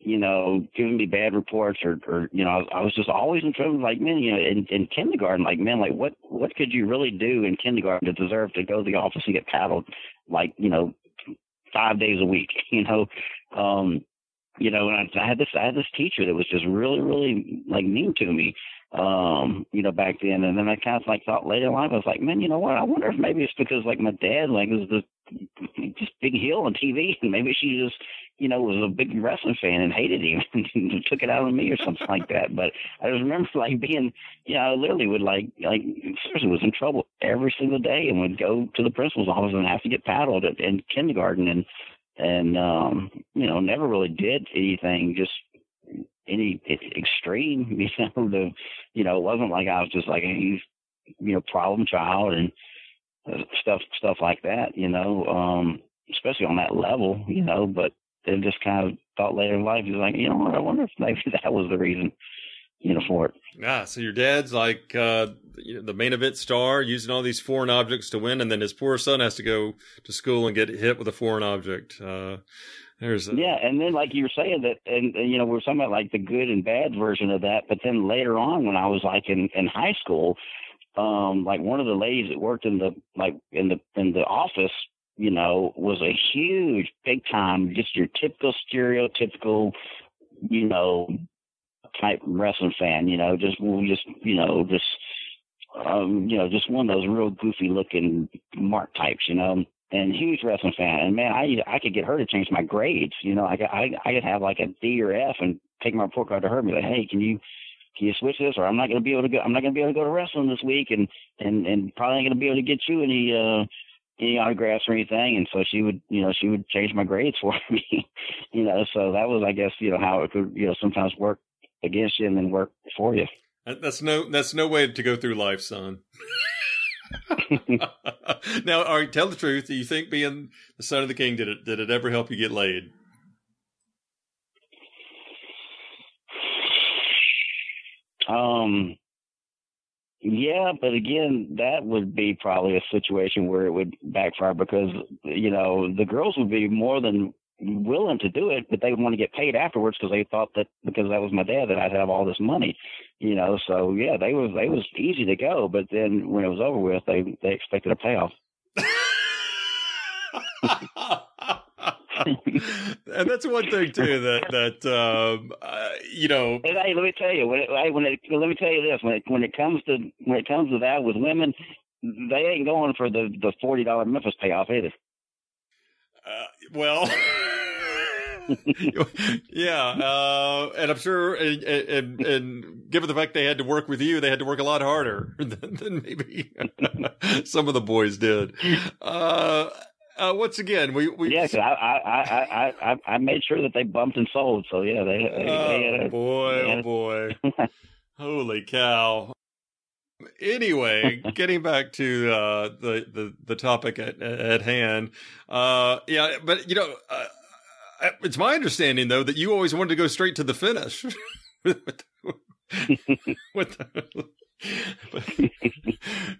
you know giving me bad reports or or you know I was, I was just always in trouble like man you know in, in kindergarten like man like what what could you really do in kindergarten to deserve to go to the office and get paddled like you know five days a week you know? Um you know, and I, I had this I had this teacher that was just really, really like mean to me, um, you know, back then. And then I kind of like thought later in life, I was like, man, you know what? I wonder if maybe it's because like my dad like was the just big heel on TV, and maybe she just, you know, was a big wrestling fan and hated him and took it out on me or something like that. But I just remember like being, you know, I literally would like like seriously was in trouble every single day and would go to the principal's office and have to get paddled in kindergarten and and um, you know, never really did anything just any extreme, you know, the you know, it wasn't like I was just like a huge, you know, problem child and uh, stuff stuff like that, you know, um, especially on that level, you know, but then just kind of thought later in life, he was like, you know what, I wonder if maybe that was the reason you know, for it. Ah, so your dad's like uh, the main event star, using all these foreign objects to win, and then his poor son has to go to school and get hit with a foreign object. Uh, there's a... yeah, and then like you were saying that, and, and you know, we are talking about like the good and bad version of that. But then later on, when I was like in in high school, um, like one of the ladies that worked in the like in the in the office you know, was a huge, big time, just your typical stereotypical, you know, type wrestling fan, you know, just just you know, just um, you know, just one of those real goofy looking mark types, you know, and huge wrestling fan. And man, I I could get her to change my grades, you know, I I I could have like a D or F and take my report card to her and be like, hey, can you can you switch this or I'm not gonna be able to go I'm not gonna be able to go to wrestling this week and and and probably not gonna be able to get you any uh any autographs or anything and so she would you know she would change my grades for me you know so that was i guess you know how it could you know sometimes work against you and then work for you. That's no that's no way to go through life, son. now, all right, tell the truth. Do you think being the son of the king did it did it ever help you get laid? Um yeah, but again, that would be probably a situation where it would backfire because you know the girls would be more than willing to do it, but they would want to get paid afterwards because they thought that because that was my dad that I'd have all this money, you know. So yeah, they was they was easy to go, but then when it was over with, they they expected a payoff. and that's one thing too that that um, uh, you know. And hey, let me tell you when it, when it, let me tell you this when it when it comes to when it comes to that with women, they ain't going for the the forty dollar Memphis payoff either. Uh, well. yeah, uh, and I'm sure, and, and, and, given the fact they had to work with you, they had to work a lot harder than, than maybe some of the boys did. Uh, uh, once again, we, we yeah, 'cause I, I, I, I, I, made sure that they bumped and sold. So yeah, they, they, they had Oh a, boy, they oh a- boy. Holy cow. Anyway, getting back to uh, the, the the topic at at hand, uh, yeah, but you know, uh, it's my understanding though that you always wanted to go straight to the finish. with the,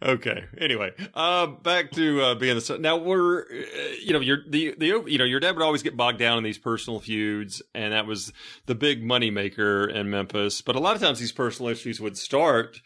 okay. Anyway, uh, back to uh, being the son. now we're uh, you know your the the you know your dad would always get bogged down in these personal feuds, and that was the big money maker in Memphis. But a lot of times these personal issues would start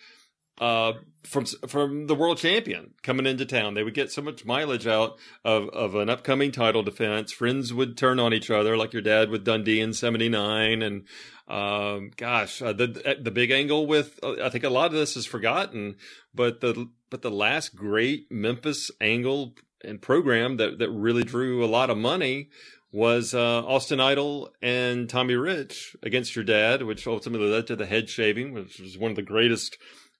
uh, from from the world champion coming into town. They would get so much mileage out of of an upcoming title defense. Friends would turn on each other, like your dad with Dundee in '79, and um, gosh, uh, the the big angle with uh, I think a lot of this is forgotten, but the but the last great Memphis angle and program that that really drew a lot of money was uh, Austin Idol and Tommy Rich against your dad, which ultimately led to the head shaving, which was one of the greatest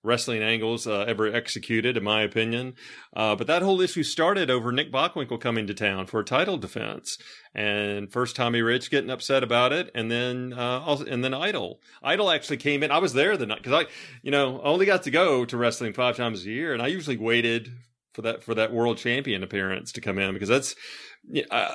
wrestling angles uh, ever executed, in my opinion. Uh, but that whole issue started over Nick Bockwinkel coming to town for a title defense, and first Tommy Rich getting upset about it, and then uh, also, and then Idol. Idol actually came in. I was there the night because I, you know, only got to go to wrestling five times a year, and I usually waited for that for that world champion appearance to come in because that's uh,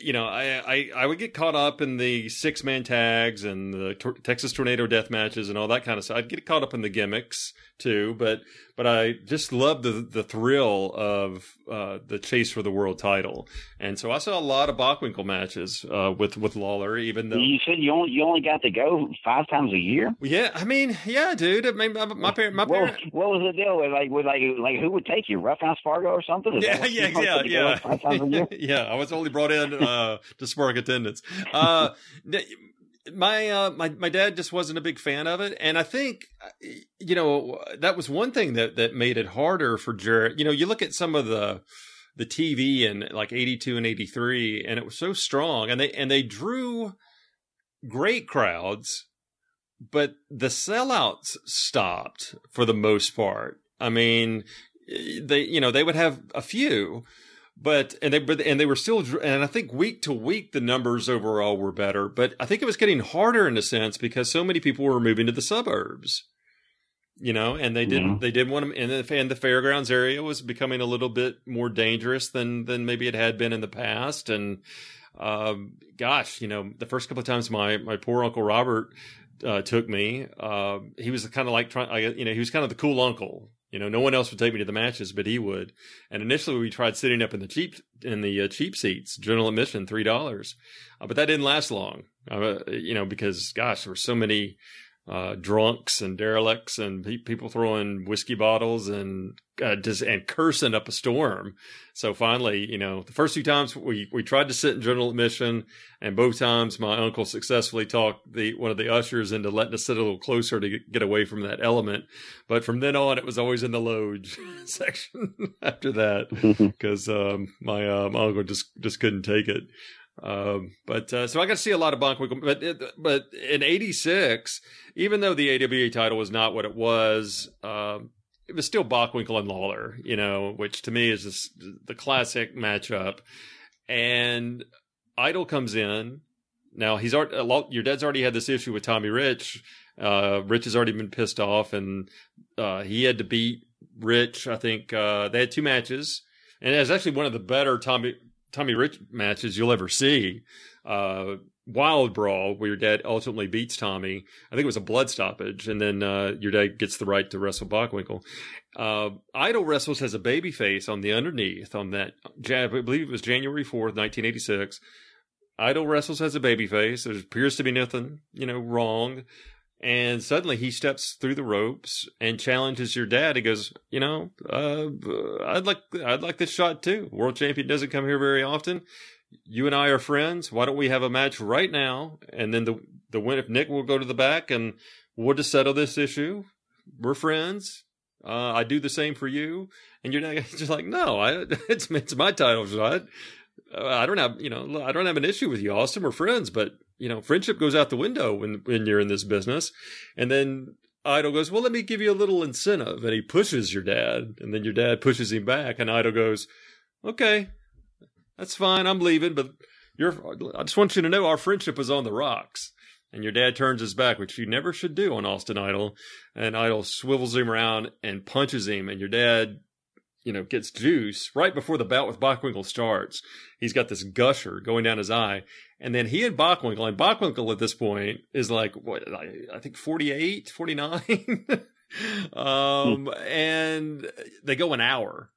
you know, I, I, I would get caught up in the six man tags and the tor- Texas tornado death matches and all that kind of stuff. I'd get caught up in the gimmicks too, but but I just love the the thrill of uh, the chase for the world title. And so I saw a lot of Bockwinkel matches uh, with with Lawler, even though You said you only you only got to go five times a year. yeah, I mean, yeah, dude. I mean, my, my parent, my What, parent. what was the deal with like with like like who would take you? Roughhouse Fargo or something? Is Yeah, yeah, yeah, to go, like, Five times a yeah, year? yeah. I was only brought in uh, to spark attendance. Uh, my uh, my my dad just wasn't a big fan of it, and I think uh, you know that was one thing that that made it harder for Jarrett. You know, you look at some of the the TV in like eighty two and eighty three, and it was so strong, and they and they drew great crowds, but the sellouts stopped for the most part. I mean, they you know they would have a few, but and they but and they were still and I think week to week the numbers overall were better, but I think it was getting harder in a sense because so many people were moving to the suburbs. You know, and they didn't. Yeah. They didn't want to. And the, and the fairgrounds area was becoming a little bit more dangerous than than maybe it had been in the past. And um, gosh, you know, the first couple of times my my poor uncle Robert uh, took me, uh, he was kind of like trying. You know, he was kind of the cool uncle. You know, no one else would take me to the matches, but he would. And initially, we tried sitting up in the cheap in the uh, cheap seats, general admission, three dollars, uh, but that didn't last long. Uh, you know, because gosh, there were so many uh, drunks and derelicts and pe- people throwing whiskey bottles and uh, just and cursing up a storm. So finally, you know, the first two times we we tried to sit in general admission, and both times my uncle successfully talked the one of the ushers into letting us sit a little closer to get, away from that element. But from then on, it was always in the loge section after that because um, my uh, my uncle just just couldn't take it. Um, but uh, so I got to see a lot of Bockwinkel. But it, but in '86, even though the AWA title was not what it was, um, it was still Bockwinkel and Lawler. You know, which to me is just the classic matchup. And Idol comes in. Now he's already, your dad's already had this issue with Tommy Rich. Uh, Rich has already been pissed off, and uh, he had to beat Rich. I think uh, they had two matches, and it was actually one of the better Tommy Tommy Rich matches you'll ever see. Uh, Wild Brawl, where your dad ultimately beats Tommy. I think it was a blood stoppage, and then uh, your dad gets the right to wrestle Bockwinkel. Uh, Idol wrestles has a baby face on the underneath on that. I believe it was January fourth, nineteen eighty six. Idol wrestles has a baby face. There appears to be nothing, you know, wrong. And suddenly he steps through the ropes and challenges your dad. He goes, you know, uh, I'd like, I'd like this shot too. World champion doesn't come here very often. You and I are friends. Why don't we have a match right now? And then the, the win, if Nick will go to the back and we'll just settle this issue. We're friends. Uh, I do the same for you. And your dad just like, no, I, it's, it's my title shot. Uh, I don't have, you know, I don't have an issue with you, Austin. We're friends, but you know, friendship goes out the window when when you're in this business. And then Idol goes, "Well, let me give you a little incentive," and he pushes your dad, and then your dad pushes him back, and Idol goes, "Okay." That's fine. I'm leaving, but you're, I just want you to know our friendship was on the rocks. And your dad turns his back, which you never should do on Austin Idol. And Idol swivels him around and punches him. And your dad, you know, gets juice right before the bout with Bockwinkel starts. He's got this gusher going down his eye. And then he and Bockwinkel, and Bockwinkel at this point is like, what, I think 48, 49. um, and they go an hour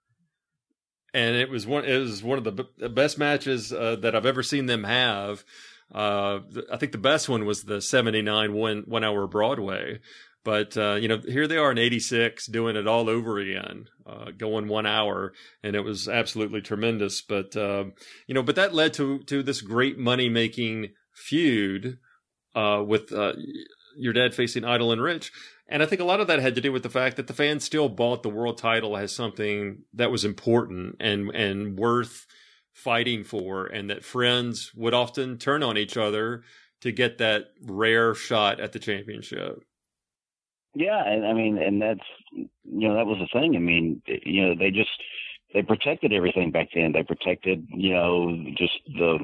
and it was one it was one of the b- best matches uh, that I've ever seen them have. Uh, I think the best one was the '79 one one hour Broadway, but uh, you know here they are in '86 doing it all over again, uh, going one hour, and it was absolutely tremendous. But uh, you know, but that led to to this great money making feud uh, with your dad facing Idol and Rich. And I think a lot of that had to do with the fact that the fans still bought the world title as something that was important and and worth fighting for, and that friends would often turn on each other to get that rare shot at the championship. Yeah, and I mean, and that's you know that was the thing. I mean, you know, they just they protected everything back then. They protected you know just the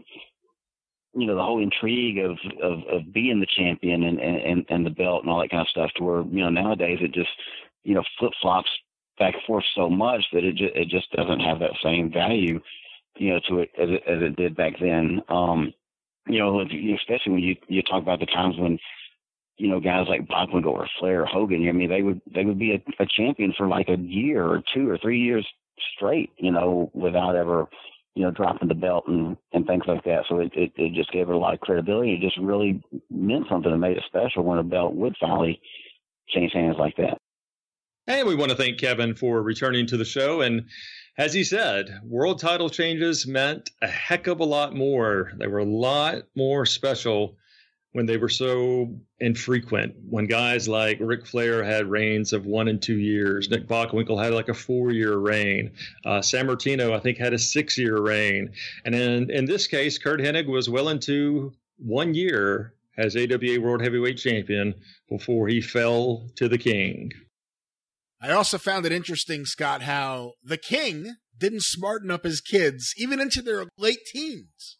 you know the whole intrigue of of, of being the champion and, and and the belt and all that kind of stuff to where you know nowadays it just you know flip flops back and forth so much that it just it just doesn't have that same value you know to it as it, as it did back then. Um you know especially when you you talk about the times when you know guys like Bockwinkel or Flair or Hogan I mean they would they would be a, a champion for like a year or two or three years straight you know without ever you know, dropping the belt and, and things like that. So it, it, it just gave it a lot of credibility. It just really meant something and made it special when a belt would finally change hands like that. And we want to thank Kevin for returning to the show. And as he said, world title changes meant a heck of a lot more. They were a lot more special when they were so infrequent. When guys like Ric Flair had reigns of one and two years, Nick Bockwinkel had like a four year reign. Uh, Sammartino, I think, had a six year reign. And in, in this case, Curt Hennig was well into one year as AWA World Heavyweight Champion before he fell to the King. I also found it interesting, Scott, how the King didn't smarten up his kids even into their late teens.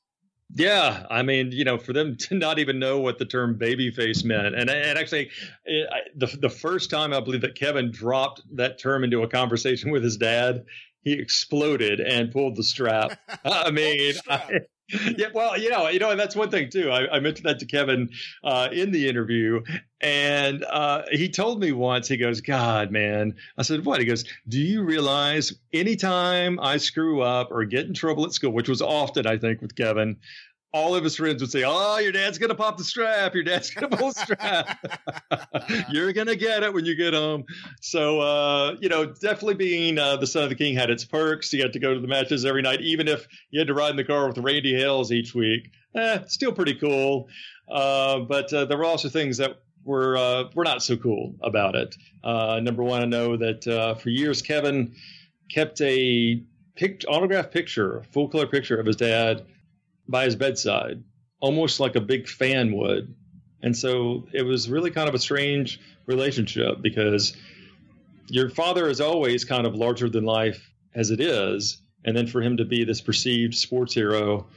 Yeah, I mean, you know, for them to not even know what the term babyface meant, and and actually, I, the the first time I believe that Kevin dropped that term into a conversation with his dad, he exploded and pulled the strap. I mean, I, yeah, well, you know, you know, and that's one thing too. I, I mentioned that to Kevin uh, in the interview, and uh, he told me once. He goes, "God, man," I said, "What?" He goes, "Do you realize anytime I screw up or get in trouble at school, which was often, I think, with Kevin, all of his friends would say, "Oh, your dad's gonna pop the strap. Your dad's gonna pull the strap. You're gonna get it when you get home." So, uh, you know, definitely being uh, the son of the king had its perks. You had to go to the matches every night, even if you had to ride in the car with Randy Hales each week. Eh, still pretty cool. Uh, but uh, there were also things that were uh, were not so cool about it. Uh, number one, I know that for years Kevin kept a pic- autograph picture, a full color picture of his dad by his bedside, almost like a big fan would. And so it was really kind of a strange relationship because your father is always kind of larger than life as it is. And then for him to be this perceived sports hero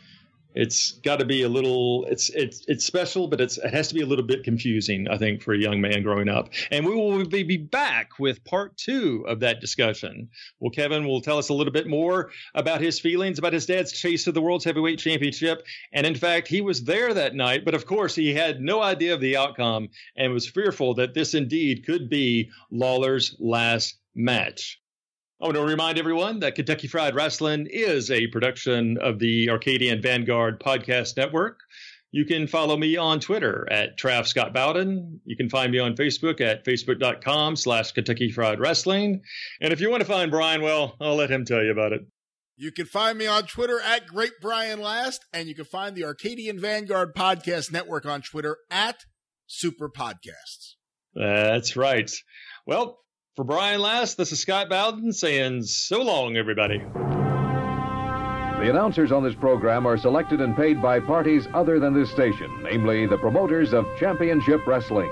it's got to be a little it's it's it's special but it's it has to be a little bit confusing i think for a young man growing up. And we will be back with part two of that discussion. Well kevin will tell us a little bit more about his feelings about his dad's chase to the world's heavyweight championship. And in fact he was there that night but of course he had no idea of the outcome and was fearful that this indeed could be lawler's last match I want to remind everyone that Kentucky Fried Rasslin' is a production of the Arcadian Vanguard Podcast Network. You can follow me on Twitter at Trav Scott Bowden. You can find me on Facebook at facebook.com slash Kentucky Fried Rasslin'. And if you want to find Brian, well, I'll let him tell you about it. You can find me on Twitter at Great Brian Last, and you can find the Arcadian Vanguard Podcast Network on Twitter at Super Podcasts. That's right. Well, for Brian Last, this is Scott Bowden saying so long, everybody. The announcers on this program are selected and paid by parties other than this station, namely the promoters of Championship Wrestling.